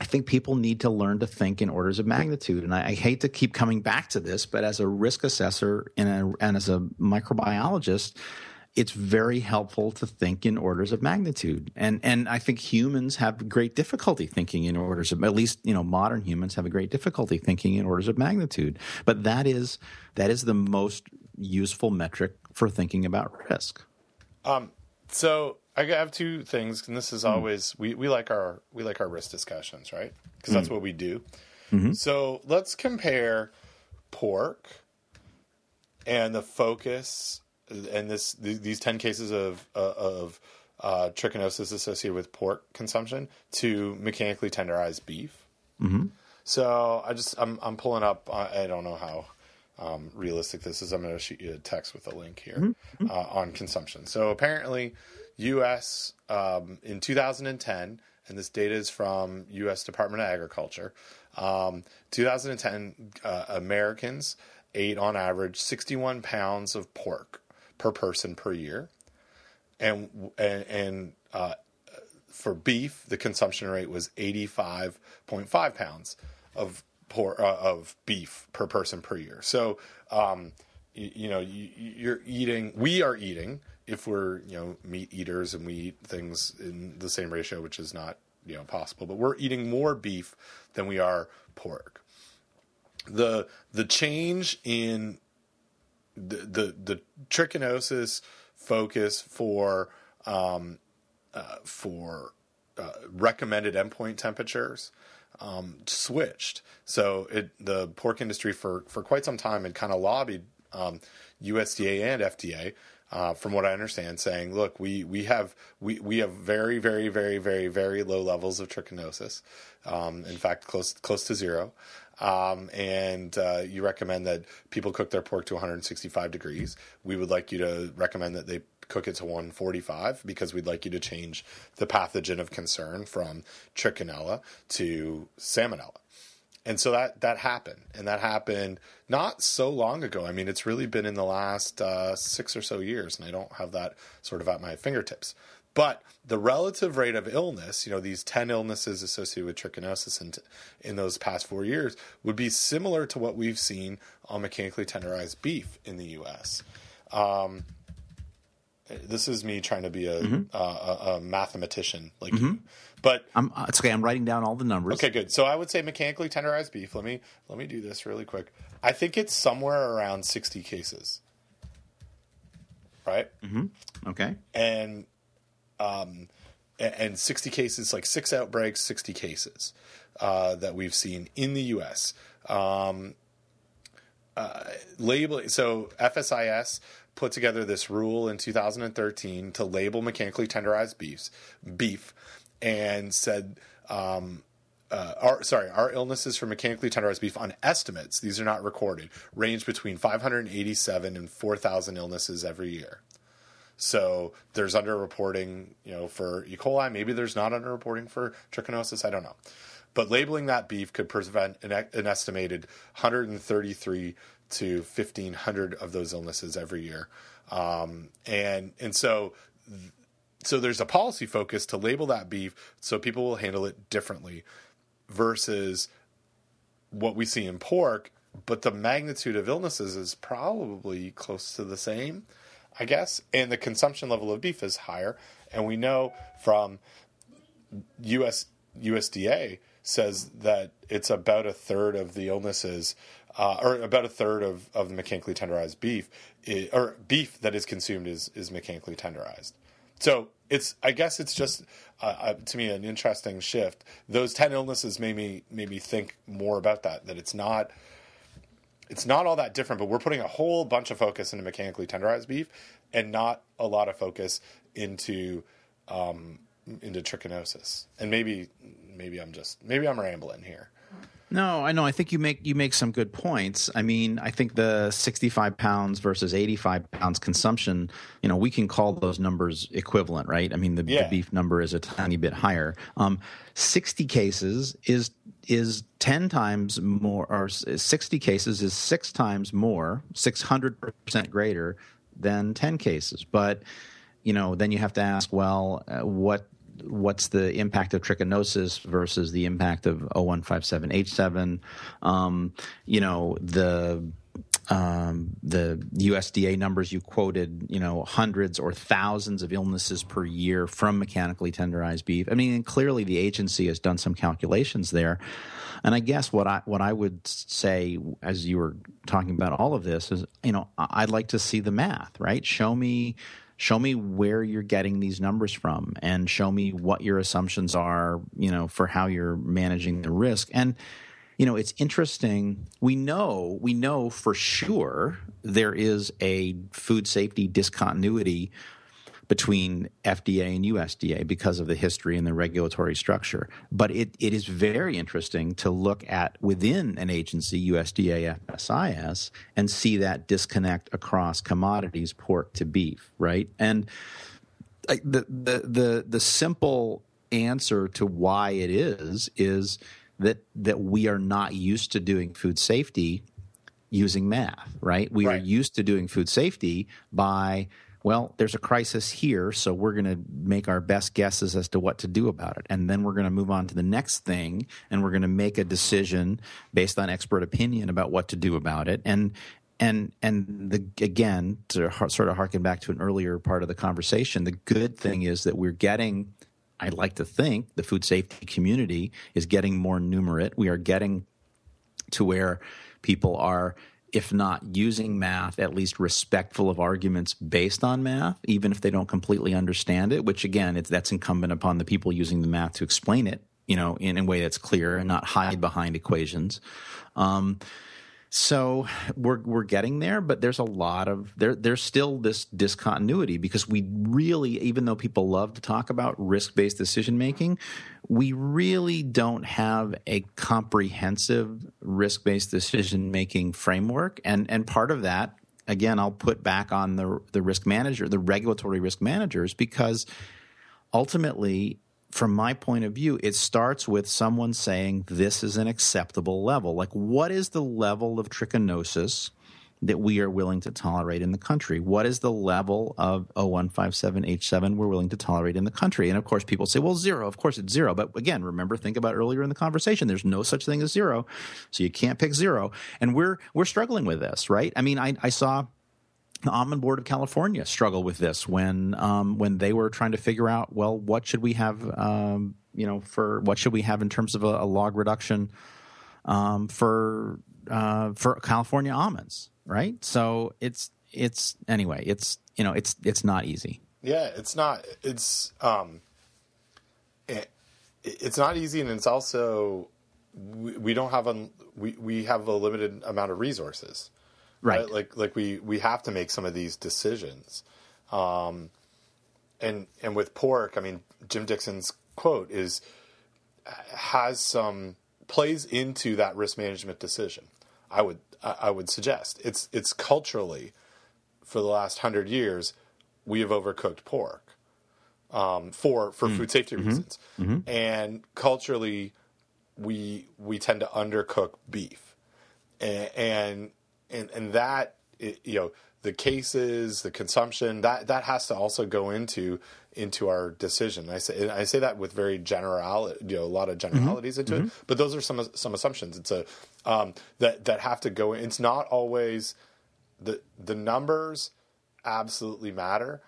I think people need to learn to think in orders of magnitude, and I, I hate to keep coming back to this, but as a risk assessor and, a, and as a microbiologist, it's very helpful to think in orders of magnitude. And and I think humans have great difficulty thinking in orders of at least, you know, modern humans have a great difficulty thinking in orders of magnitude. But that is that is the most useful metric for thinking about risk. Um so I have two things, and this is hmm. always we, we like our we like our risk discussions, right? Because that's hmm. what we do. Mm-hmm. So let's compare pork and the focus and this th- these ten cases of uh, of uh, trichinosis associated with pork consumption to mechanically tenderized beef. So I just I'm I'm pulling up. I I don't know how um, realistic this is. I'm going to shoot you a text with a link here uh, on consumption. So apparently, U.S. Um, in 2010, and this data is from U.S. Department of Agriculture. Um, 2010 uh, Americans ate on average 61 pounds of pork per person per year, and and, uh, for beef, the consumption rate was 85.5 pounds of por- uh, of beef per person per year. So, um, you, you know, you, you're eating. We are eating if we're you know meat eaters and we eat things in the same ratio, which is not you know possible. But we're eating more beef than we are pork. The the change in the the, the trichinosis focus for um, uh, for uh, recommended endpoint temperatures um, switched. So it the pork industry for for quite some time had kind of lobbied um, USDA and FDA. Uh, from what I understand, saying, "Look, we we have we, we have very very very very very low levels of trichinosis. Um, in fact, close close to zero. Um, and uh, you recommend that people cook their pork to 165 degrees. We would like you to recommend that they cook it to 145 because we'd like you to change the pathogen of concern from trichinella to salmonella. And so that that happened, and that happened not so long ago. I mean, it's really been in the last uh, six or so years, and I don't have that sort of at my fingertips. But the relative rate of illness, you know, these 10 illnesses associated with trichinosis in, in those past four years would be similar to what we've seen on mechanically tenderized beef in the U.S. Um, this is me trying to be a, a, a, a mathematician like you. But I'm, uh, it's okay. I'm writing down all the numbers. Okay, good. So I would say mechanically tenderized beef. Let me let me do this really quick. I think it's somewhere around sixty cases, right? Mm-hmm. Okay. And um, and sixty cases, like six outbreaks, sixty cases uh, that we've seen in the U.S. Um, uh, labeling. So FSIS put together this rule in 2013 to label mechanically tenderized beefs, beef, and said, um, uh, our, sorry, our illnesses for mechanically tenderized beef on estimates, these are not recorded, range between 587 and 4,000 illnesses every year. So there's underreporting, you know, for E. coli. Maybe there's not underreporting for trichinosis. I don't know. But labeling that beef could prevent an, an estimated 133 to 1,500 of those illnesses every year. Um, and and so so there's a policy focus to label that beef so people will handle it differently versus what we see in pork, but the magnitude of illnesses is probably close to the same, I guess. And the consumption level of beef is higher. And we know from US USDA says that it's about a third of the illnesses, uh, or about a third of, of the mechanically tenderized beef, or beef that is consumed is is mechanically tenderized. So it's I guess it's just uh, uh, to me an interesting shift. Those ten illnesses made me made me think more about that. That it's not it's not all that different, but we're putting a whole bunch of focus into mechanically tenderized beef and not a lot of focus into um, into trichinosis. And maybe maybe I'm just maybe I'm rambling here. No, I know. I think you make you make some good points. I mean, I think the 65 pounds versus 85 pounds consumption, you know, we can call those numbers equivalent, right? I mean, the, Yeah. the beef number is a tiny bit higher. Um, 60 cases is is 10 times more, or 60 cases is six times more, 600 percent greater than 10 cases. But you know, then you have to ask, well, uh, what what's the impact of trichinosis versus the impact of O157H7? Um, you know, the um, the USDA numbers you quoted, you know, hundreds or thousands of illnesses per year from mechanically tenderized beef. I mean, clearly the agency has done some calculations there. And I guess what I what I would say, as you were talking about all of this, is you know I'd like to see the math, right? Show me show me where you're getting these numbers from and show me what your assumptions are you know for how you're managing the risk and you know, it's interesting. We know, we know for sure there is a food safety discontinuity between FDA and USDA because of the history and the regulatory structure. But it, it is very interesting to look at within an agency, USDA FSIS, and see that disconnect across commodities, pork to beef, right? And the, the, the, the simple answer to why it is is – that that we are not used to doing food safety using math, right? We right. are used to doing food safety by well, there's a crisis here, so we're going to make our best guesses as to what to do about it. And then we're going to move on to the next thing and we're going to make a decision based on expert opinion about what to do about it. And and and the again to sort of harken back to an earlier part of the conversation, the good thing is that we're getting I'd like to think the food safety community is getting more numerate. We are getting to where people are, if not using math, at least respectful of arguments based on math, even if they don't completely understand it. Which again, that's incumbent upon the people using the math to explain it, you know, in a way that's clear and not hide behind equations. Um, so we're we're getting there, but there's a lot of there. There's still this discontinuity because we really, even though people love to talk about risk based decision making, we really don't have a comprehensive risk based decision making framework, and and part of that, again, I'll put back on the the risk manager, the regulatory risk managers, because ultimately from my point of view, it starts with someone saying this is an acceptable level. Like, what is the level of trichinosis that we are willing to tolerate in the country? What is the level of O157H7 we're willing to tolerate in the country? And of course, people say, well, zero. Of course, it's zero. But again, remember, think about earlier in the conversation. There's no such thing as zero. So you can't pick zero. And we're, we're struggling with this, right? I mean, I, I saw the Almond Board of California struggle with this when um, when they were trying to figure out well what should we have um, you know for what should we have in terms of a, a log reduction um, for uh, for California almonds right? So it's it's anyway it's you know it's it's not easy. Yeah it's not it's um it, it's not easy and it's also we, we don't have a we, we have a limited amount of resources right? right? Like like we we have to make some of these decisions, um, and and with pork, I mean, Jim Dixon's quote is has some plays into that risk management decision. I would I would suggest it's it's culturally for the last hundred years we have overcooked pork um, for for mm. food safety mm-hmm. reasons, mm-hmm. and culturally we we tend to undercook beef, and, and and and that you know the cases, the consumption that that has to also go into into our decision. I say I say that with very general, you know, a lot of mm-hmm. generalities mm-hmm. into mm-hmm. it, but those are some some assumptions. It's a um, that that have to go. in. It's not always the the numbers absolutely matter,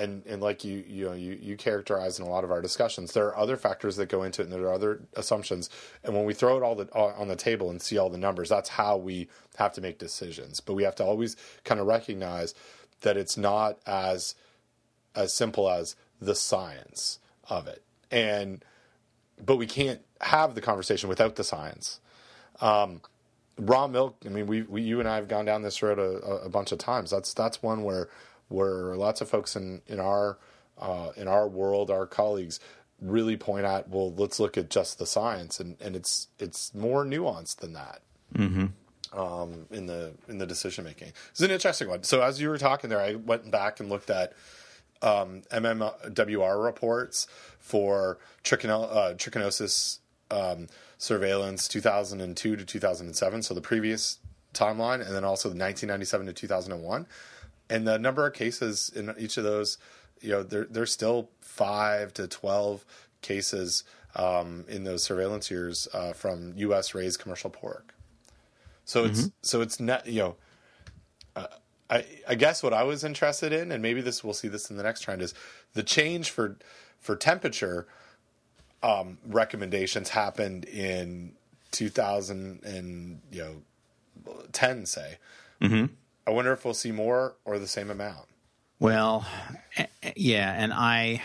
and and like you you know you you characterize in a lot of our discussions, there are other factors that go into it, and there are other assumptions. And when we throw it all the, on the table and see all the numbers, that's how we have to make decisions. But we have to always kind of recognize that it's not as as simple as the science of it, and but we can't have the conversation without the science. Um, raw milk. I mean, we, we you and I have gone down this road a, a bunch of times. That's that's one where where lots of folks in in our uh, in our world, our colleagues really point at, well, let's look at just the science, and, and it's it's more nuanced than that. Mm-hmm. Um, in the in the decision making, it's an interesting one. So as you were talking there, I went back and looked at um, MMWR reports for trichino- uh, trichinosis um, surveillance 2002 to 2007, so the previous timeline, and then also the 1997 to 2001 and the number of cases in each of those, you know, there, there's still five to twelve cases um, in those surveillance years uh, from U.S. raised commercial pork. So it's mm-hmm. so it's net, you know, I, I guess what I was interested in, and maybe this we'll see this in the next trend, is the change for for temperature um, recommendations happened in 2000 and you know 10 say. Mm-hmm. I wonder if we'll see more or the same amount. Well, eh, eh, yeah, and I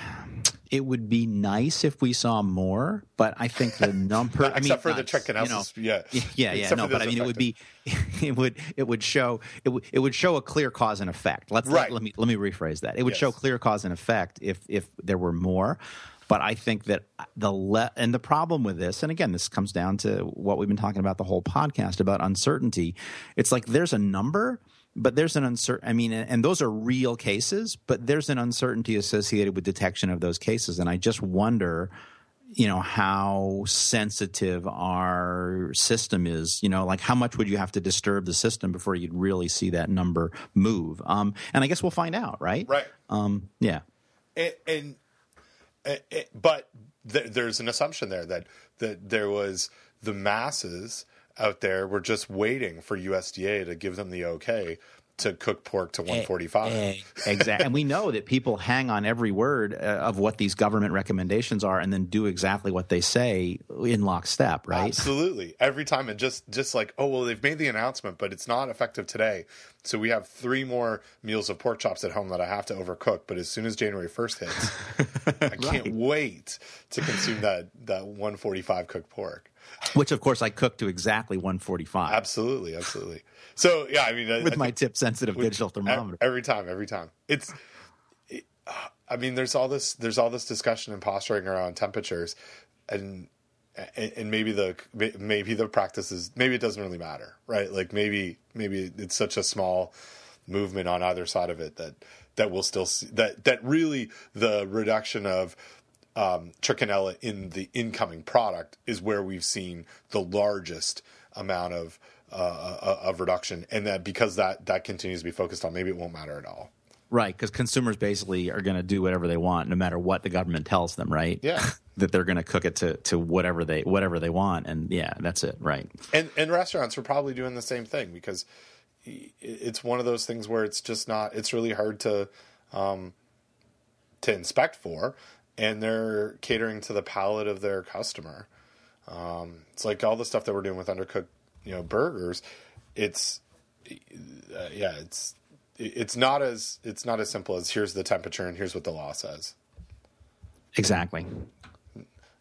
it would be nice if we saw more, but I think the number except I mean, for the check analysis, you know, yeah, yeah, yeah, no, but I mean, it would be it would it would show it would it would show a clear cause and effect. Let's right. let, let me let me rephrase that. It would yes. show clear cause and effect if if there were more. But I think that the le- and the problem with this, and again, this comes down to what we've been talking about the whole podcast about uncertainty. It's like there's a number, but there's an uncertain. I mean, and those are real cases, but there's an uncertainty associated with detection of those cases, and I just wonder you know how sensitive our system is you know like how much would you have to disturb the system before you'd really see that number move? Um and i guess we'll find out right? Right. Um yeah. And, and but th- there's an assumption there that that there was the masses out there were just waiting for USDA to give them the okay to cook pork to 145. exactly. and we know that people hang on every word uh, of what these government recommendations are and then do exactly what they say in lockstep, right? Absolutely. Every time and just just like, oh well, they've made the announcement, but it's not effective today. So we have three more meals of pork chops at home that I have to overcook, but as soon as January 1st hits, I can't right. wait to consume that that 145 cooked pork. Which of course I cook to exactly 145. Absolutely, absolutely. So yeah, I mean, with I my tip sensitive digital thermometer, every time, every time. It's, it, uh, I mean, there's all this, there's all this discussion and posturing around temperatures, and and maybe the maybe the practices maybe it doesn't really matter, right? Like maybe maybe it's such a small movement on either side of it that that we'll still see that that really the reduction of um, trichinella in the incoming product is where we've seen the largest amount of uh, uh, of reduction, and that because that that continues to be focused on, maybe it won't matter at all. Right, because consumers basically are going to do whatever they want, no matter what the government tells them. Right? Yeah, that they're going to cook it to, to whatever they whatever they want, and yeah, that's it. Right. And and restaurants are probably doing the same thing because it's one of those things where it's just not. It's really hard to um, to inspect for, and they're catering to the palate of their customer. Um, it's like all the stuff that we're doing with undercooked you know burgers, it's uh, yeah, it's it's not as it's not as simple as here's the temperature and here's what the law says. Exactly.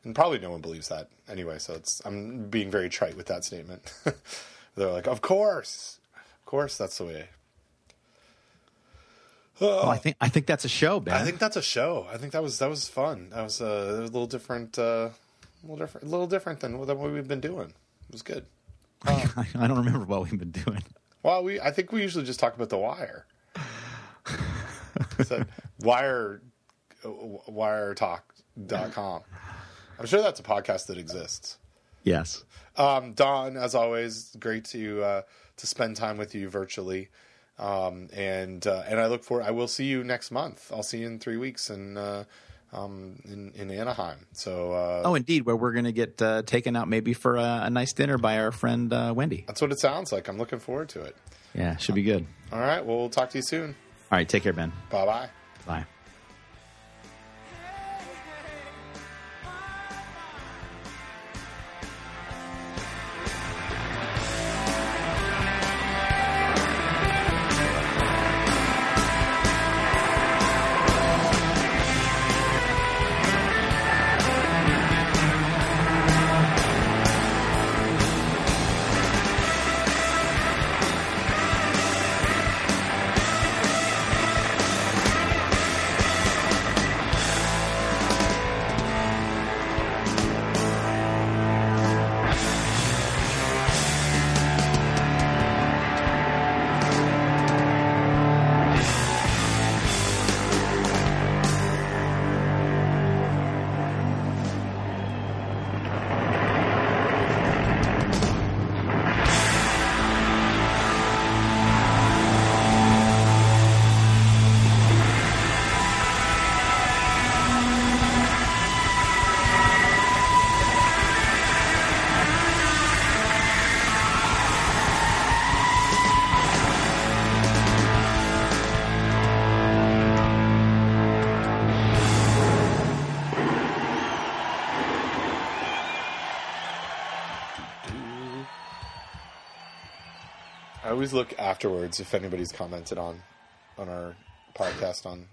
And probably no one believes that anyway. So it's I'm being very trite with that statement. They're like, of course, of course, that's the way. Well, I think I think that's a show, Ben. I think that's a show. I think that was that was fun. That was, uh, a little different, uh, a little different, a little different than, than what we've been doing. It was good. Um, I don't remember what we've been doing. Well, we I think we usually just talk about the wire. so, wire wiretalk.com. I'm sure that's a podcast that exists. Yes. Um, Don, as always, great to uh, to spend time with you virtually. Um, and uh, and I look forward. I will see you next month. I'll see you in three weeks, and uh, um, in, in Anaheim. So, uh, oh, indeed, where we're going to get uh, taken out maybe for a, a, nice dinner by our friend uh, Wendy. That's what it sounds like. I'm looking forward to it. Yeah, should be good. All right. Well, we'll talk to you soon. All right. Take care, Ben. Bye-bye. Bye. Always look afterwards if anybody's commented on on our podcast on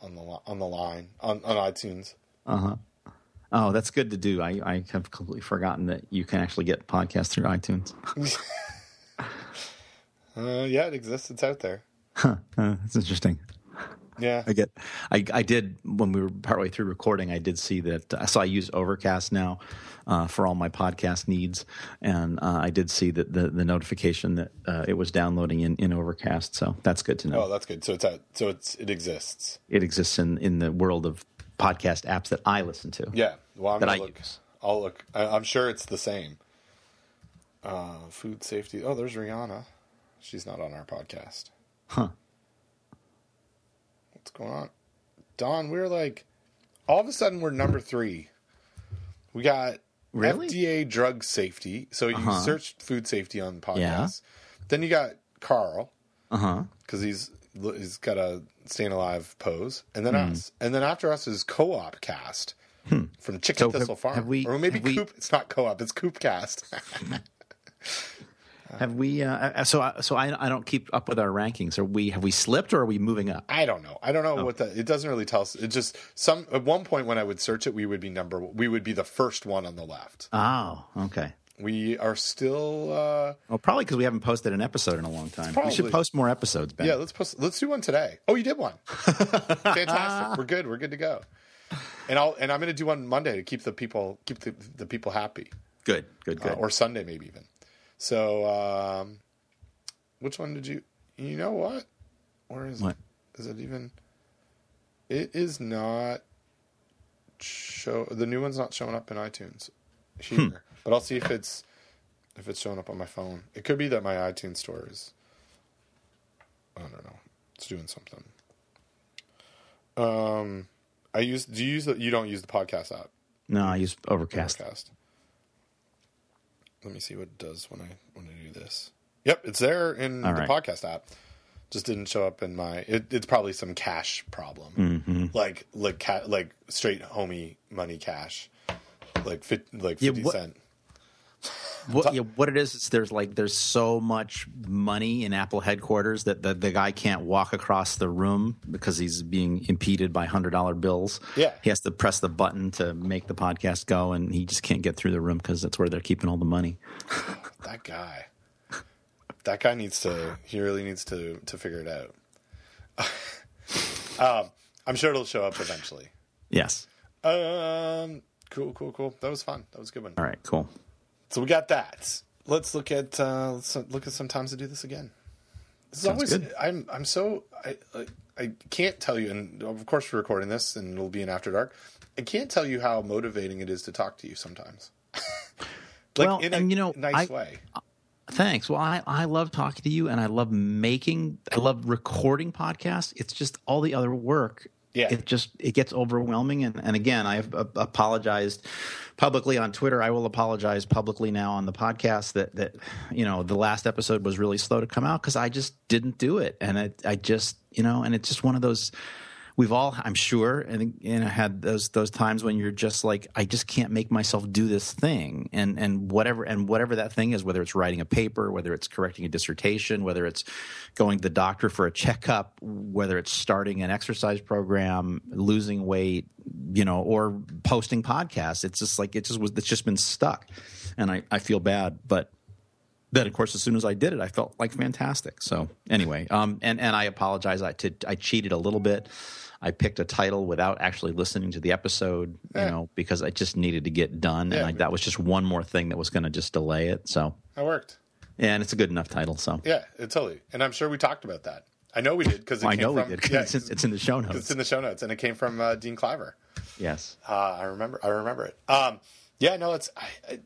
on the on the line on on iTunes. Uh huh. Oh, that's good to do. I, I have completely forgotten that you can actually get podcasts through iTunes. Uh, yeah, it exists. It's out there. Uh, that's interesting. Yeah. I get. I, I did when we were partway through recording. I did see that. Uh, so I use Overcast now uh, for all my podcast needs, and uh, I did see that the, the notification that uh, it was downloading in, in Overcast. So that's good to know. Oh, that's good. So it's out. So it's it exists. It exists in in the world of podcast apps that I listen to. Yeah. Well, I'm That I look. use. I'll look. I, I'm sure it's the same. Uh, food safety. Oh, there's Rihanna. She's not on our podcast. Huh. What's going on? Don, we're like, all of a sudden we're number three. We got Really? FDA drug safety. So you Uh-huh. searched food safety on podcasts. Yeah. Then you got Carl Uh huh. because he's he's got a staying alive pose, and then Hmm. us, and then after us is co-op cast from Chicken So have- Thistle Farm, have we- or maybe have we- Coop. It's not co-op; it's Coop Cast. Have we? Uh, uh, so I- so I I don't keep up with our rankings. Are we? Have we slipped or are we moving up? I don't know. I don't Oh. know what that. It doesn't really tell us. It just some at one point when I would search it, we would be number. We would be the first one on the left. Oh, okay. We are still. uh Well, probably because we haven't posted an episode in a long time. We should post more episodes, Ben. Yeah, let's post. Let's do one today. Oh, you did one. Fantastic. We're good. We're good to go. And I'll and I'm going to do one Monday to keep the people keep the, the people happy, Good, good, uh, good. or Sunday maybe even. So, um, which one did you? You know what? Where is it even? It is not. Show the new one's not showing up in iTunes here, Hmm. but I'll see if it's if it's showing up on my phone. It could be that my iTunes store is. I don't know. It's doing something. Um, I use. Do you use the? You don't use the podcast app. no, I use Overcast. Podcast. Let me see what it does when I when I do this. Yep, it's there in All the right. podcast app. Just didn't show up in my. It, it's probably some cash problem, Mm-hmm. like like ca- like straight homie money cash, like fit, like Yeah, fifty what- cent. What, yeah, what it is is there's like there's so much money in Apple headquarters that the, the guy can't walk across the room because he's being impeded by hundred dollar bills. Yeah. he has to press the button to make the podcast go, and he just can't get through the room because that's where they're keeping all the money. That guy. That guy needs to. He really needs to to figure it out. um, I'm sure it'll show up eventually. Yes. Um, cool, cool, cool. That was fun. That was a good one. All right. Cool. So we got that. Let's look at uh, let's look at some times to do this again. This is always good. I'm I'm so I I- I can't tell you, and of course we're recording this, and it'll be in after dark. I can't tell you how motivating it is to talk to you sometimes. like Well, in a and, you know, nice I- way. Thanks. Well, I, I love talking to you and I love making, I love recording podcasts. It's just all the other work. Yeah. It just, it gets overwhelming. And, and again, I have uh, apologized publicly on Twitter. I will apologize publicly now on the podcast that, that, you know, the last episode was really slow to come out because I just didn't do it. And I, I just, you know, and it's just one of those, we've all i'm sure and you know had those those times when you're just like i just can't make myself do this thing and and whatever and whatever that thing is whether it's writing a paper whether it's correcting a dissertation whether it's going to the doctor for a checkup whether it's starting an exercise program losing weight you know or posting podcasts it's just like it just was it's just been stuck and i i feel bad but then of course as soon as I did it, I felt like fantastic. So anyway, um, and and I apologize. I t- I cheated a little bit. I picked a title without actually listening to the episode, you Yeah. know, because I just needed to get done, Yeah. and I, that was just one more thing that was going to just delay it. So, That worked. and it's a good enough title. So Yeah, it totally. And I'm sure we talked about that. I know we did because I know from, we did. 'cause Yeah, it's, in, it's in the show notes. it's in the show notes, and it came from uh, Dean Cliver. yes. Uh, I remember. I remember it. Um, yeah, no, it's I, I,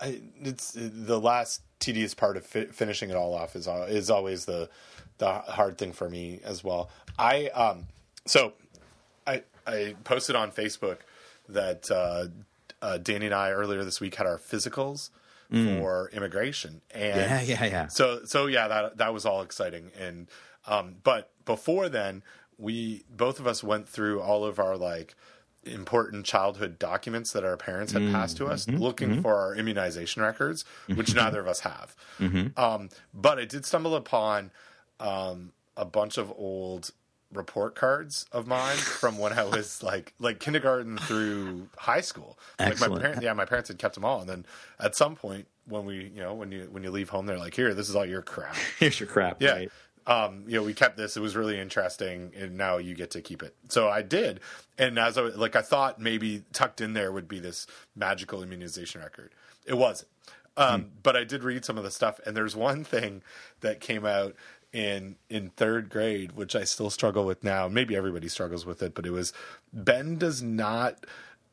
I, it's the last tedious part of fi- finishing it all off is is always the the hard thing for me as well. I um, so I I posted on Facebook that uh, uh, Danny and I earlier this week had our physicals for immigration, and Mm. Yeah, yeah, yeah. so so yeah, that that was all exciting. And um, but before then, we both of us went through all of our like important childhood documents that our parents had passed to us, looking for our immunization records, which neither of us have. Um, but I did stumble upon um, a bunch of old report cards of mine from when I was like like kindergarten through high school. Like my parents, yeah, my parents had kept them all, and then at some point when we, you know, when you when you leave home, they're like, "Here, this is all your crap." Here's your crap. Yeah. Right? Um, you know, we kept this. It was really interesting, and now you get to keep it. So I did, and as I was- like, I thought maybe tucked in there would be this magical immunization record. It wasn't, um, but I did read some of the stuff, and there's one thing that came out in in third grade, which I still struggle with now. Maybe everybody struggles with it, but it was Ben does not.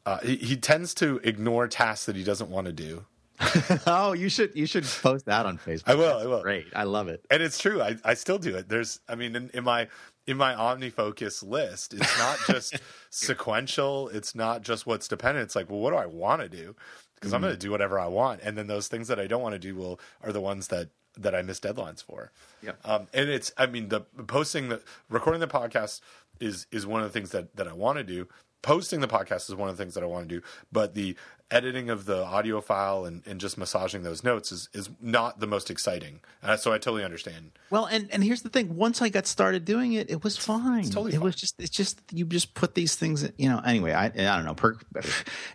Uh, he, he tends to ignore tasks that he doesn't want to do. oh, you should you should post that on Facebook. I will, That's I will. Great. I love it. and it's true. I, I still do it. There's, I mean, in, in my in my OmniFocus list, it's not just sequential. It's not just what's dependent. It's like, well, what do I want to do? Because I'm going to do whatever I want, and then those things that I don't want to do will are the ones that that I miss deadlines for. Yeah. Um, and it's, I mean, the posting the recording the podcast is is one of the things that that I want to do. Posting the podcast is one of the things that I want to do, but the editing of the audio file and, and just massaging those notes is, is not the most exciting. Uh, so I totally understand. Well, and and here's the thing: once I got started doing it, it was fine. totally it fine. was just it's just you just put these things. You know. Anyway, I I don't know. Per,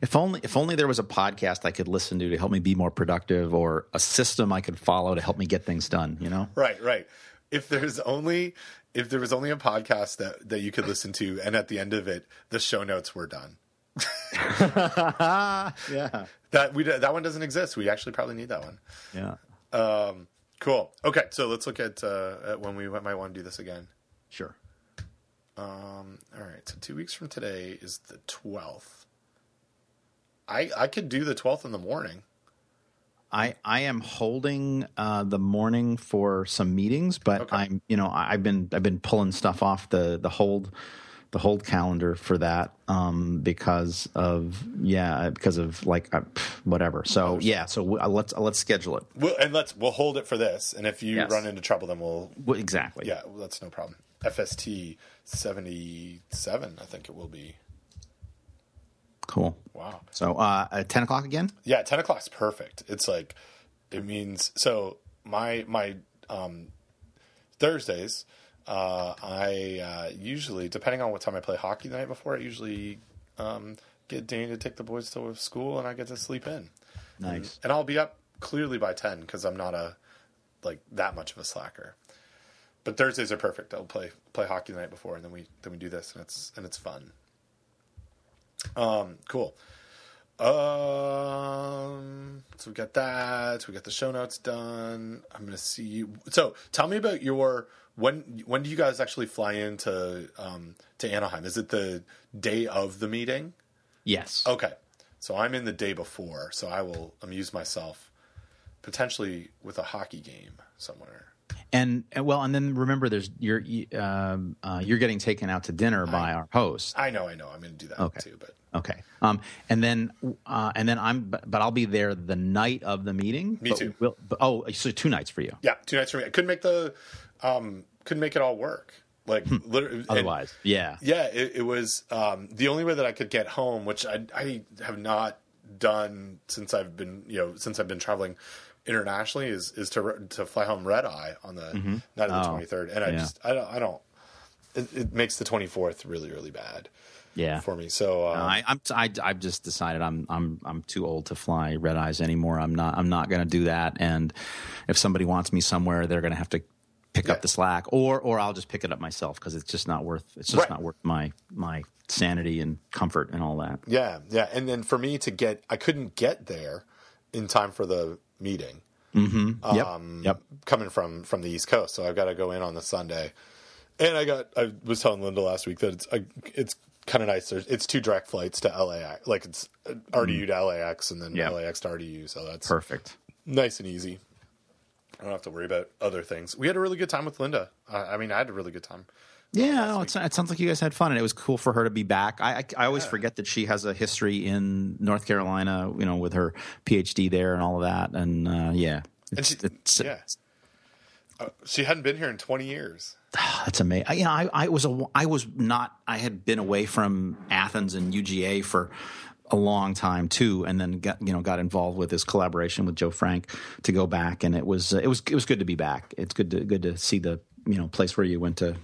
if only if only there was a podcast I could listen to to help me be more productive, or a system I could follow to help me get things done. You know. Right, right. If there's only if there was only a podcast that that you could listen to, and at the end of it, the show notes were done. yeah. That we that one doesn't exist. We actually probably need that one. Yeah. Um, cool. Okay, so let's look at, uh, at when we might want to do this again. Sure. Um, all right. So two weeks from today is the twelfth. I I could do the twelfth in the morning. I I am holding uh, the morning for some meetings, but Okay. I'm you know I've been I've been pulling stuff off the the hold the hold calendar for that um, because of yeah because of like uh, whatever. So yeah, so w- uh, let's uh, let's schedule it. We'll, and let's we'll hold it for this. And if you Yes. run into trouble, then we'll Exactly. yeah, that's no problem. FST seventy seven, I think it will be. Cool. Wow. So uh, at ten o'clock again. Yeah, ten o'clock's perfect. It's like it means so my my um Thursdays, uh I uh usually depending on what time I play hockey the night before, I usually um get Dane to take the boys to school and I get to sleep in. Nice. And I'll be up clearly by ten because I'm not a like that much of a slacker. But Thursdays are perfect. I'll play play hockey the night before and then we then we do this and it's and it's fun. Um cool. Um, so we got that. We got the show notes done. I'm gonna see you. So tell me about your when. When do you guys actually fly into um, to Anaheim? Is it the day of the meeting? Yes. Okay, so I'm in the day before, so I will amuse myself potentially with a hockey game somewhere. And, and well, and then remember, there's you're you- um, uh, you're getting taken out to dinner by our host. I know, I know. I'm gonna do that Okay. too, but Okay. Um, and then, uh, and then I'm, but, but I'll be there the night of the meeting. Me but too. We'll, but, oh, so two nights for you. yeah, two nights for me. I couldn't make the um, couldn't make it all work. Like literally, and- Otherwise, yeah. Yeah, it, it was um, the only way that I could get home, which I, I have not done since I've been you know since I've been traveling internationally, is is to to fly home red eye on the night of the Oh, twenty third, and I yeah. just I don't I don't. It, it makes the twenty fourth really really bad Yeah. for me. So um, No, I, I'm, I, I've just decided I'm, I'm, I'm too old to fly red eyes anymore. I'm not, I'm not going to do that. And if somebody wants me somewhere, they're going to have to pick Yeah. up the slack, or, or I'll just pick it up myself because it's just not worth. It's just Right. not worth my, my sanity and comfort and all that. yeah, yeah, and then for me to get, I couldn't get there in time for the meeting. Mm-hmm. yep. um, yep. coming from from the East Coast, so I've got to go in on the Sunday. And I got I was telling Linda last week that it's I, it's kind of nice. There's, it's two direct flights to LAX, like it's RDU to LAX and then Yeah. LAX to RDU, so that's Perfect. nice and easy. I don't have to worry about other things. We had a really good time with Linda. Uh, I mean, I had a really good time. Yeah, no, it's, it sounds like you guys had fun, and it was cool for her to be back. I, I, I always forget that she has a history in North Carolina, you know, with her PhD there and all of that. And uh, yeah, And it's, she, it's, yeah, she hadn't been here in 20 years. That's amazing. You know, I, I was a, I was not. I had been away from Athens and UGA for a long time too, and then got you know got involved with this collaboration with Joe Frank to go back, and it was it was it was good to be back. It's good to good to see the you know place where you went to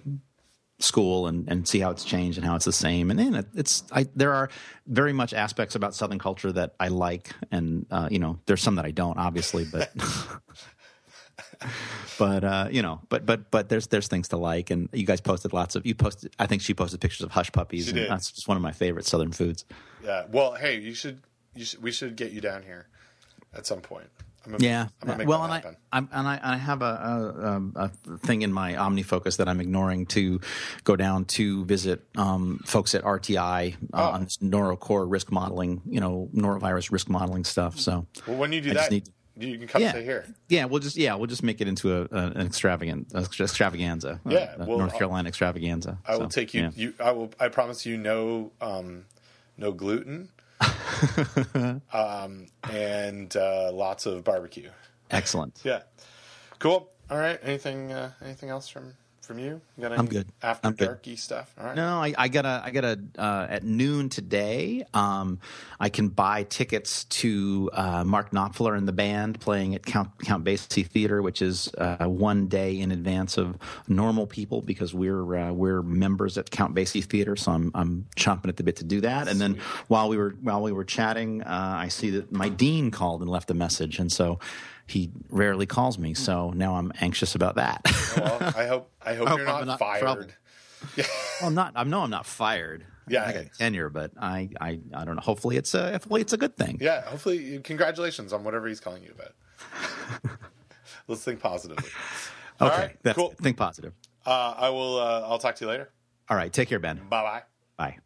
school and, and see how it's changed and how it's the same. And then it, it's I, there are very much aspects about Southern culture that I like, and uh, you know there's some that I don't, obviously, but. but uh, you know, but but but there's there's things to like, and you guys posted lots of you posted. I think she posted pictures of hush puppies, and that's just one of my favorite Southern foods. Yeah. Well, hey, you should, you should, we should get you down here at some point. I'm gonna, Yeah. I'm gonna make well, and I, happen. I'm, and I, I have a, a, um, a thing in my OmniFocus that I'm ignoring to go down to visit um, folks at RTI uh, Oh. on this NoroCore risk modeling, you know, norovirus risk modeling stuff. So well, when you do I just that, need- you can come yeah, here. yeah, we'll just yeah, we'll just make it into a, a, an extravagant extravaganza. uh, Yeah, well, North Carolina extravaganza. I will take you, yeah. you. I will. I promise you, no, um, no gluten, um, and uh, lots of barbecue. Excellent. Yeah. Cool. All right. Anything? Uh, anything else from from you? you got any I'm good. After I'm good. darky stuff. All right. No, I, I gotta, I gotta. Uh, at noon today, um, I can buy tickets to uh, Mark Knopfler and the band playing at Count Count Basie Theater, which is uh, one day in advance of normal people because we're uh, we're members at Count Basie Theater. So I'm I'm chomping at the bit to do that. And then while we were while we were chatting, uh, I see that my dean called and left a message, and so. He rarely calls me, so now I'm anxious about that. Well, I hope. I hope hope you're I'm not, not trouble. fired. Well, I'm not. I know I'm not fired. Yeah. I got tenure, but I, I, I don't know. Hopefully, it's a hopefully it's a good thing. Yeah. Hopefully, congratulations on whatever he's calling you about. Let's think positively. All Okay, right. cool. think positive. Uh, I will. Uh, I'll talk to you later. All right, take care, Ben. Bye bye. Bye.